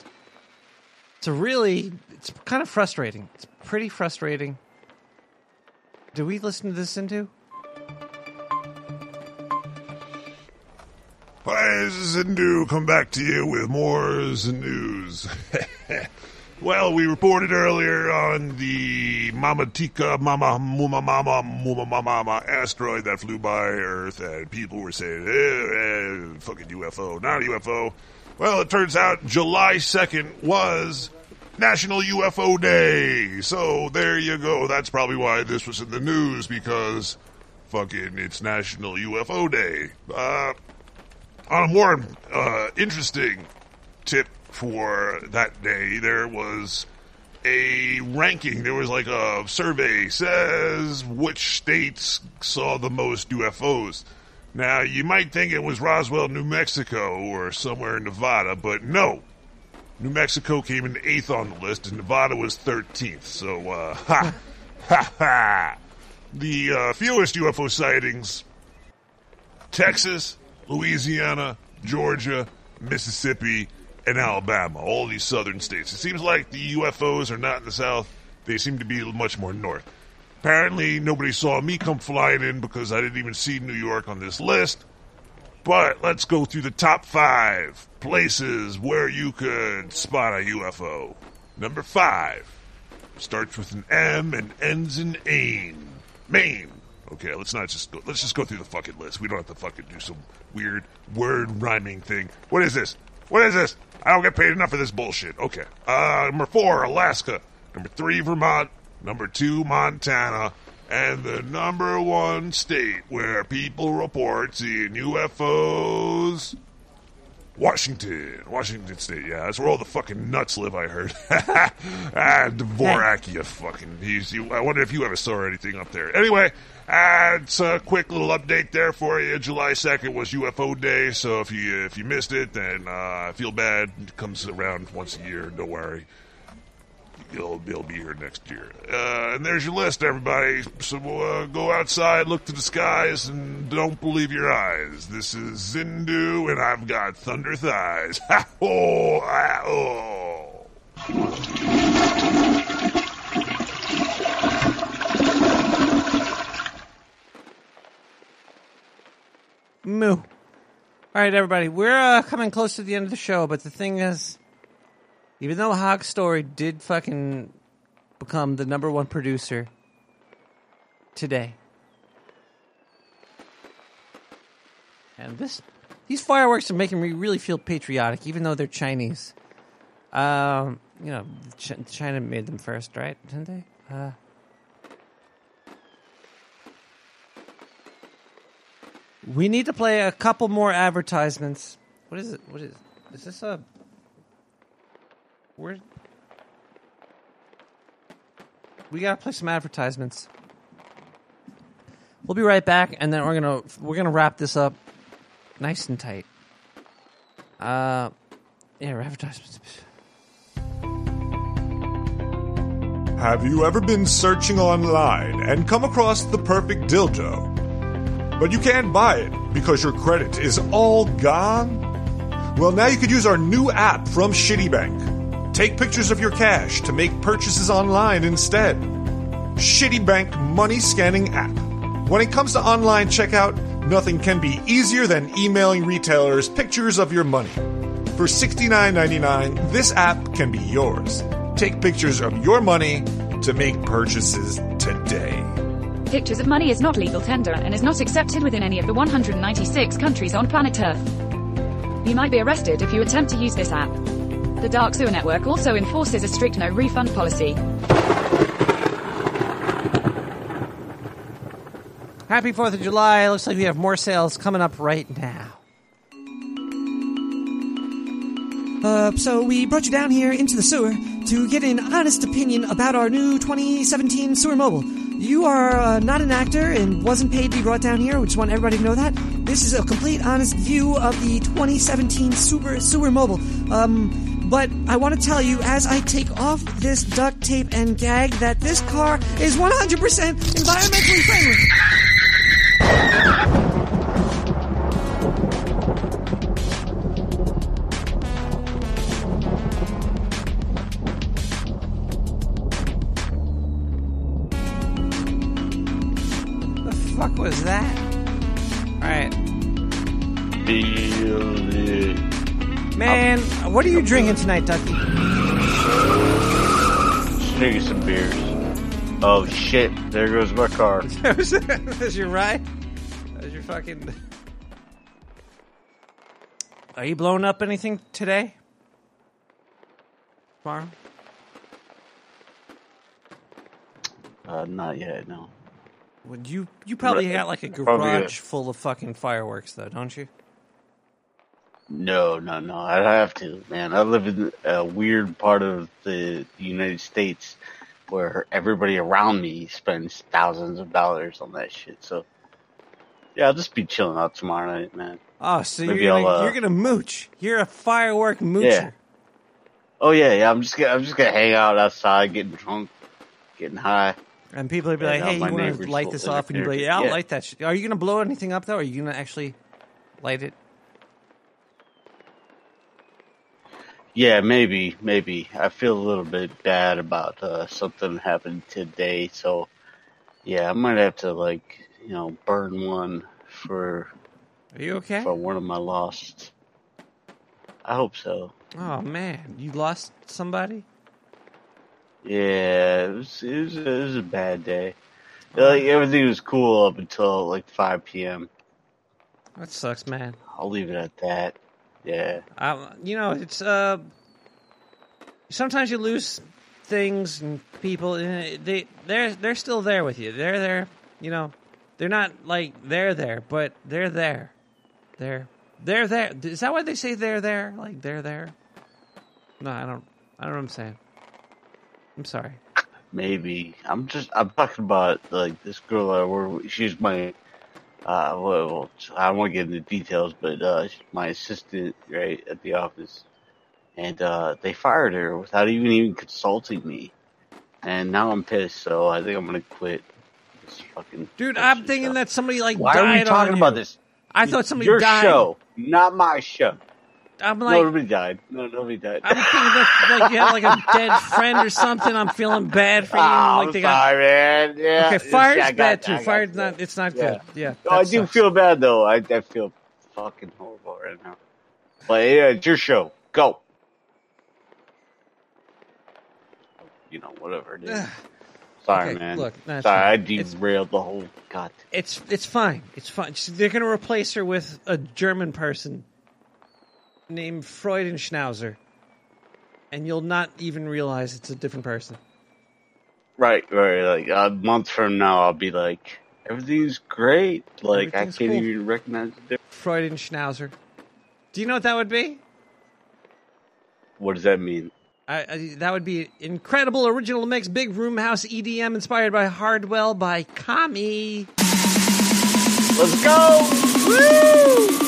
it's a really it's kind of frustrating. It's pretty frustrating. Do we listen to this into? Is Zindu. Come back to you with more news. Well, we reported earlier on the Mama Tika Mama Muma Mama Muma Mama asteroid that flew by Earth, and people were saying, eh, eh, fucking UFO, not UFO. Well, it turns out July 2nd was National UFO Day. So there you go. That's probably why this was in the news, because fucking it's National UFO Day. Uh, on a more uh, interesting tip for that day, there was a ranking. There was like a survey says which states saw the most UFOs. Now you might think it was Roswell, New Mexico, or somewhere in Nevada, but no. New Mexico came in eighth on the list, and Nevada was thirteenth. So, uh, ha, ha, ha. The uh, fewest UFO sightings: Texas, Louisiana, Georgia, Mississippi, and Alabama, all these southern states. It seems like the UFOs are not in the south, they seem to be much more north. Apparently, nobody saw me come flying in because I didn't even see New York on this list. But let's go through the top five places where you could spot a UFO. Number five starts with an M and ends in Ain. Maine. Okay, let's not just go. Let's just go through the fucking list. We don't have to fucking do some weird word rhyming thing. What is this? What is this? I don't get paid enough for this bullshit. Okay. Uh, number four, Alaska. Number three, Vermont. Number two, Montana. And the number one state where people report seeing UFOs. Washington. Washington State, yeah. That's where all the fucking nuts live, I heard. ah, Dvorak, you fucking. He's, you, I wonder if you ever saw anything up there. Anyway, it's a quick little update there for you. July 2nd was UFO Day, so if you if you missed it, then uh, feel bad. It comes around once a year, don't worry. You'll, you'll be here next year. Uh, and there's your list, everybody. So uh, go outside, look to the skies, and don't believe your eyes. This is Zindu, and I've got thunder thighs. Ha oh, ah, oh. Moo. All right, everybody, we're uh, coming close to the end of the show, but the thing is, even though Hog Story did fucking become the number one producer today, and this these fireworks are making me really feel patriotic, even though they're Chinese. Um, you know, Ch- China made them first, right? Didn't they? Uh, we need to play a couple more advertisements. What is it? What is? Is this a? Where? We gotta play some advertisements. We'll be right back, and then we're gonna we're gonna wrap this up nice and tight. Uh, yeah, advertisements. Have you ever been searching online and come across the perfect dildo? But you can't buy it because your credit is all gone? Well, now you could use our new app from Shitty Bank. Take pictures of your cash to make purchases online instead. Shitty Bank Money Scanning App. When it comes to online checkout, nothing can be easier than emailing retailers pictures of your money. For $69.99, this app can be yours. Take pictures of your money to make purchases today. Pictures of money is not legal tender and is not accepted within any of the 196 countries on planet Earth. You might be arrested if you attempt to use this app. The Dark Sewer Network also enforces a strict no refund policy. Happy Fourth of July! Looks like we have more sales coming up right now. Uh, so we brought you down here into the sewer to get an honest opinion about our new 2017 Sewer Mobile. You are uh, not an actor and wasn't paid to be brought down here. We just want everybody to know that. This is a complete, honest view of the 2017 Super Sewer Mobile. Um, but I want to tell you, as I take off this duct tape and gag, that this car is 100% environmentally friendly. Was that? All right, Feel it. man. What are you drinking tonight, Ducky? drinking some beers. Oh shit! There goes my car. That's your ride? That's your fucking. Are you blowing up anything today? Tomorrow? Uh, not yet. No. Would you? You probably Right. got like a Probably, yeah. garage full of fucking fireworks, though, don't you? No, no, no. I don't have to, man. I live in a weird part of the United States where everybody around me spends thousands of dollars on that shit. So, yeah, I'll just be chilling out tomorrow night, man. Oh, so Maybe you're gonna, uh, you're gonna mooch. You're a firework moocher. Yeah. Oh yeah, yeah. I'm just gonna, I'm just gonna hang out outside, getting drunk, getting high. And people would be like, "Hey, you want to light this off?" And you'd be like, "Yeah, I'll Yeah. light that." Shit. Are you gonna blow anything up though? Or are you gonna actually light it? Yeah, maybe, maybe. I feel a little bit bad about uh, something happened today, so yeah, I might have to like, you know, burn one for. Are you okay? For one of my lost. I hope so. Oh man, you lost somebody. Yeah, it was it was, it was a bad day. Like everything was cool up until like 5 p.m. That sucks, man. I'll leave it at that. Yeah. Um, you know, it's uh. Sometimes you lose things and people. and They they're they're still there with you. They're there. You know, they're not like they're there, but they're there. They're they're there. Is that why they say they're there? Like they're there? No, I don't. I don't know what I'm saying. I'm sorry. Maybe I'm just I'm talking about like this girl I work with. She's my uh well I don't want to get into details, but uh she's my assistant right at the office, and uh they fired her without even even consulting me, and now I'm pissed. So I think I'm gonna quit. This fucking Dude, I'm thinking that somebody like Why died are we talking about this? I thought somebody Your died. show, not my show. I'm no, like, nobody died. No, nobody died. I'm thinking like you had like a dead friend or something. I'm feeling bad for you. Oh, like I'm they got sorry, man. Yeah. okay. Fired's Yeah, got- bad too. got that. not. It's not Yeah. good. Yeah. Oh, I that do sucks. feel bad though. I, I feel fucking horrible right now. But yeah, it's your show. Go. You know, whatever it is. Sorry, Okay, man. look, no, it's Sorry, I fine. It's- derailed the whole. God. It's it's fine. It's fine. They're going to replace her with a German person named Freudenschnauzer, and Schnauzer. And you'll not even realize it's a different person. Right, right. Like a month from now, I'll be like, everything's great. Like Everything's I can't cool. even recognize the difference. Freudenschnauzer. Do you know what that would be? What does that mean? I, I, that would be incredible original mix, big room house EDM inspired by Hardwell by Kami. Let's go! Woo!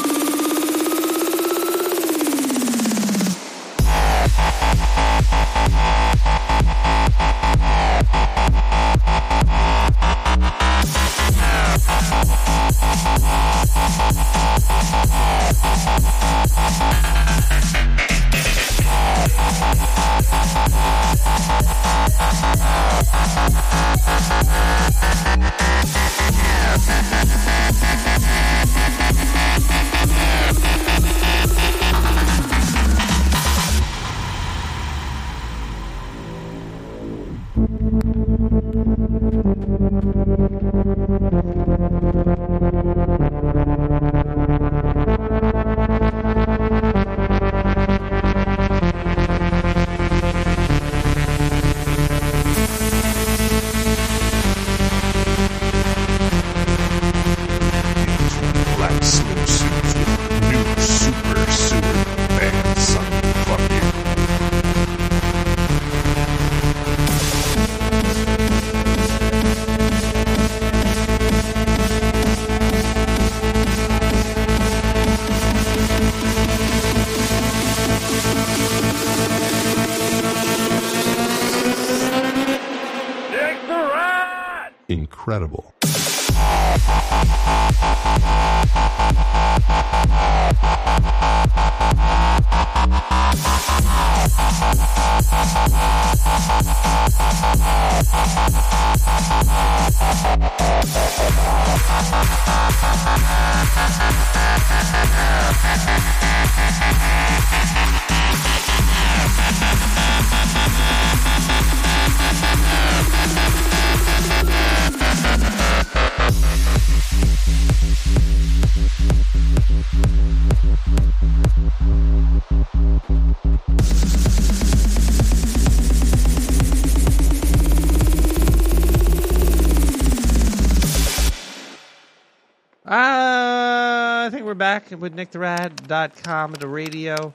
Back with NickTheRad.com, the radio.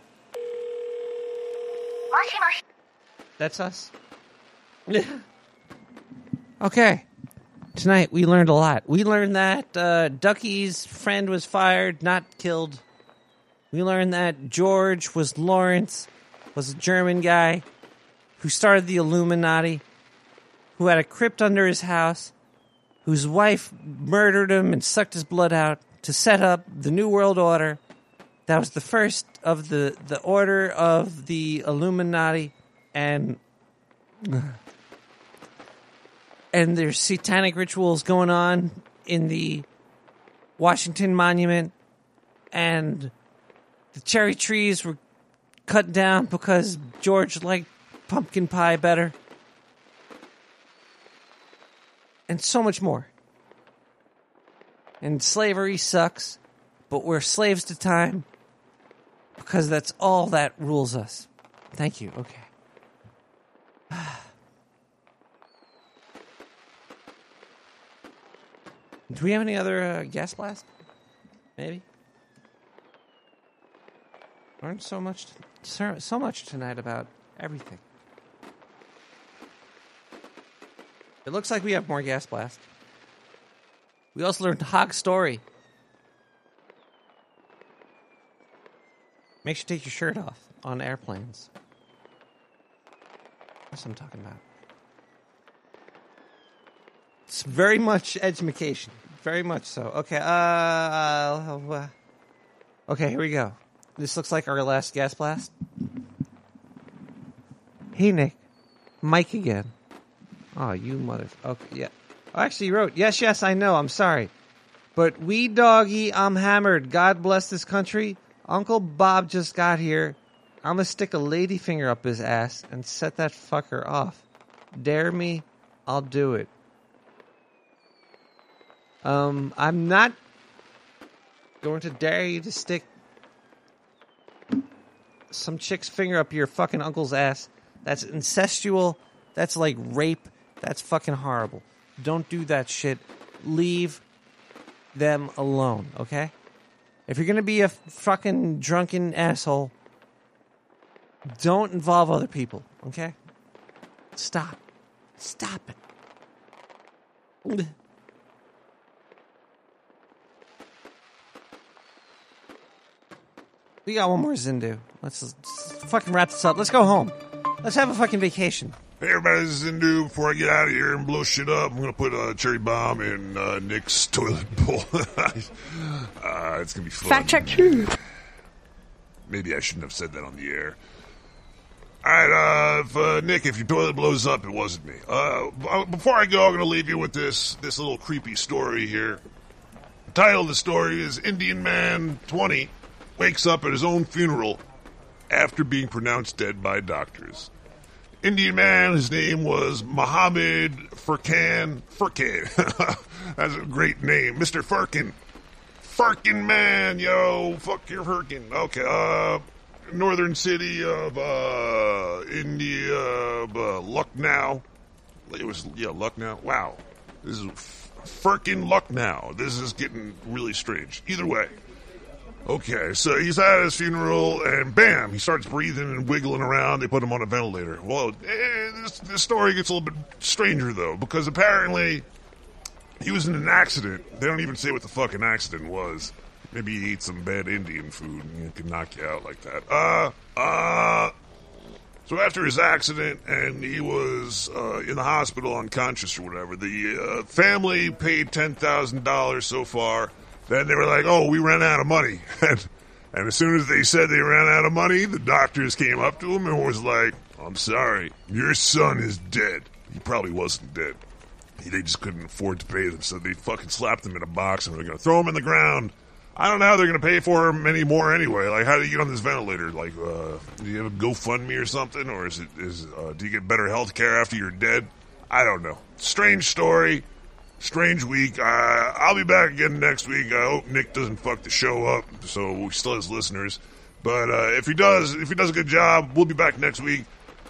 That's us. okay. Tonight we learned a lot. We learned that uh, Ducky's friend was fired, not killed. We learned that George was Lawrence, was a German guy who started the Illuminati, who had a crypt under his house, whose wife murdered him and sucked his blood out to set up the New World Order. That was the first of the, the order of the Illuminati, and and there's satanic rituals going on in the Washington Monument, and the cherry trees were cut down because George liked pumpkin pie better, and so much more. And slavery sucks, but we're slaves to time because that's all that rules us. Thank you. Okay. Do we have any other uh, gas blast? Maybe. Learned so much, so so much tonight about everything. It looks like we have more gas blast. We also learned Hog Story. Make sure you take your shirt off on airplanes. That's what I'm talking about. It's very much education. Very much so. Okay, uh, uh, okay, here we go. This looks like our last gas blast. Hey, Nick. Mike again. Oh, you mother. Okay, yeah. Actually, wrote, yes, yes, I know, I'm sorry. But we doggy, I'm hammered. God bless this country. Uncle Bob just got here. I'm gonna stick a lady finger up his ass and set that fucker off. Dare me, I'll do it. Um, I'm not going to dare you to stick some chick's finger up your fucking uncle's ass. That's incestual. That's like rape. That's fucking horrible. Don't do that shit. Leave them alone, okay? If you're gonna be a fucking drunken asshole, don't involve other people, okay? Stop. Stop it. We got one more Zindu. Let's, let's fucking wrap this up. Let's go home. Let's have a fucking vacation. Hey everybody, this is Zindu. Before I get out of here and blow shit up, I'm gonna put a cherry bomb in uh, Nick's toilet bowl. uh, it's gonna be fun. Fact check true. Maybe I shouldn't have said that on the air. All right, uh, if, uh, Nick, if your toilet blows up, it wasn't me. Uh, b- before I go, I'm gonna leave you with this this little creepy story here. The title of the story is Indian Man 20 wakes up at his own funeral after being pronounced dead by doctors. Indian man, his name was Mohammed Furkan. Furkan. That's a great name. Mr. Furkin. Furkin man, yo. Fuck your Furkin. Okay, uh, northern city of, uh, India, uh, Lucknow. It was, yeah, Lucknow. Wow. This is Furkin Lucknow. This is getting really strange. Either way. Okay, so he's at his funeral, and bam, he starts breathing and wiggling around. They put him on a ventilator. Well, eh, this, this story gets a little bit stranger, though, because apparently he was in an accident. They don't even say what the fucking accident was. Maybe he ate some bad Indian food and it could knock you out like that. Uh, uh. So after his accident, and he was uh, in the hospital unconscious or whatever, the uh, family paid ten thousand dollars so far. Then they were like, "Oh, we ran out of money," and, and as soon as they said they ran out of money, the doctors came up to him and was like, "I'm sorry, your son is dead. He probably wasn't dead. They just couldn't afford to pay them, so they fucking slapped him in a box and they're gonna throw him in the ground." I don't know how they're going to pay for him anymore anyway. Like, how do you get on this ventilator? Like, uh, do you have a GoFundMe or something? Or is it, is, uh, do you get better health care after you're dead? I don't know. Strange story. Strange week. Uh, I'll be back again next week. I hope Nick doesn't fuck the show up, so we still has listeners. But uh, if he does, if he does a good job, we'll be back next week.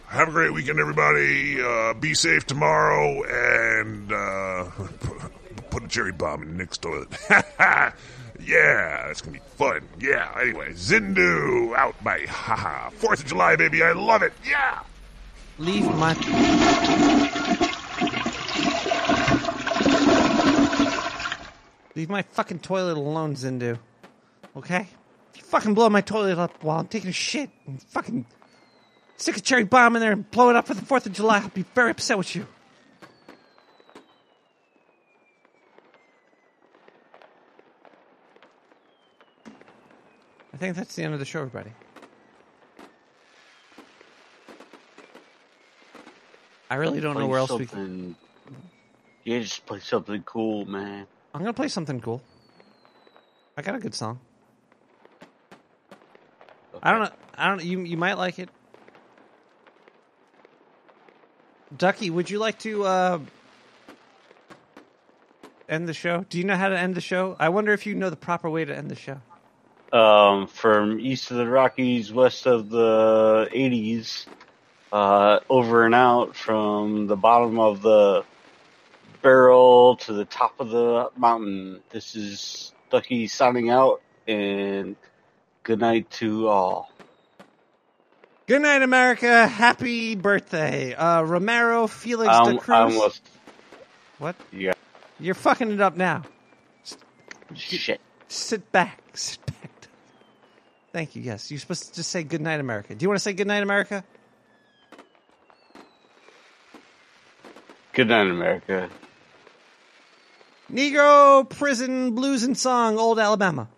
Have a great weekend, everybody. Uh, be safe tomorrow, and uh, put a cherry bomb in Nick's toilet. Yeah, it's gonna be fun. Yeah. Anyway, Zindu out by haha. Fourth of July, baby. I love it. Yeah. Leave my. Leave my fucking toilet alone, Zindu. Okay? If you fucking blow my toilet up while I'm taking a shit and fucking stick a cherry bomb in there and blow it up for the 4th of July, I'll be very upset with you. I think that's the end of the show, everybody. I really don't know where else we something- Yeah, just play something cool, man. I'm gonna play something cool. I got a good song. I don't know. I don't. You you might like it. Ducky, would you like to uh, end the show? Do you know how to end the show? I wonder if you know the proper way to end the show. Um, from east of the Rockies, west of the 80s, uh, over and out from the bottom of the barrel to the top of the mountain. This is Ducky signing out, and good night to all. Good night, America. Happy birthday, uh, Romero Felix I de Cruz. I almost, What? yeah. You're fucking it up now. Shit. Sit back. Sit back. Thank you. Yes, you're supposed to just say good night, America. Do you want to say good night, America? Good night, America. Negro prison blues and song, Old Alabama.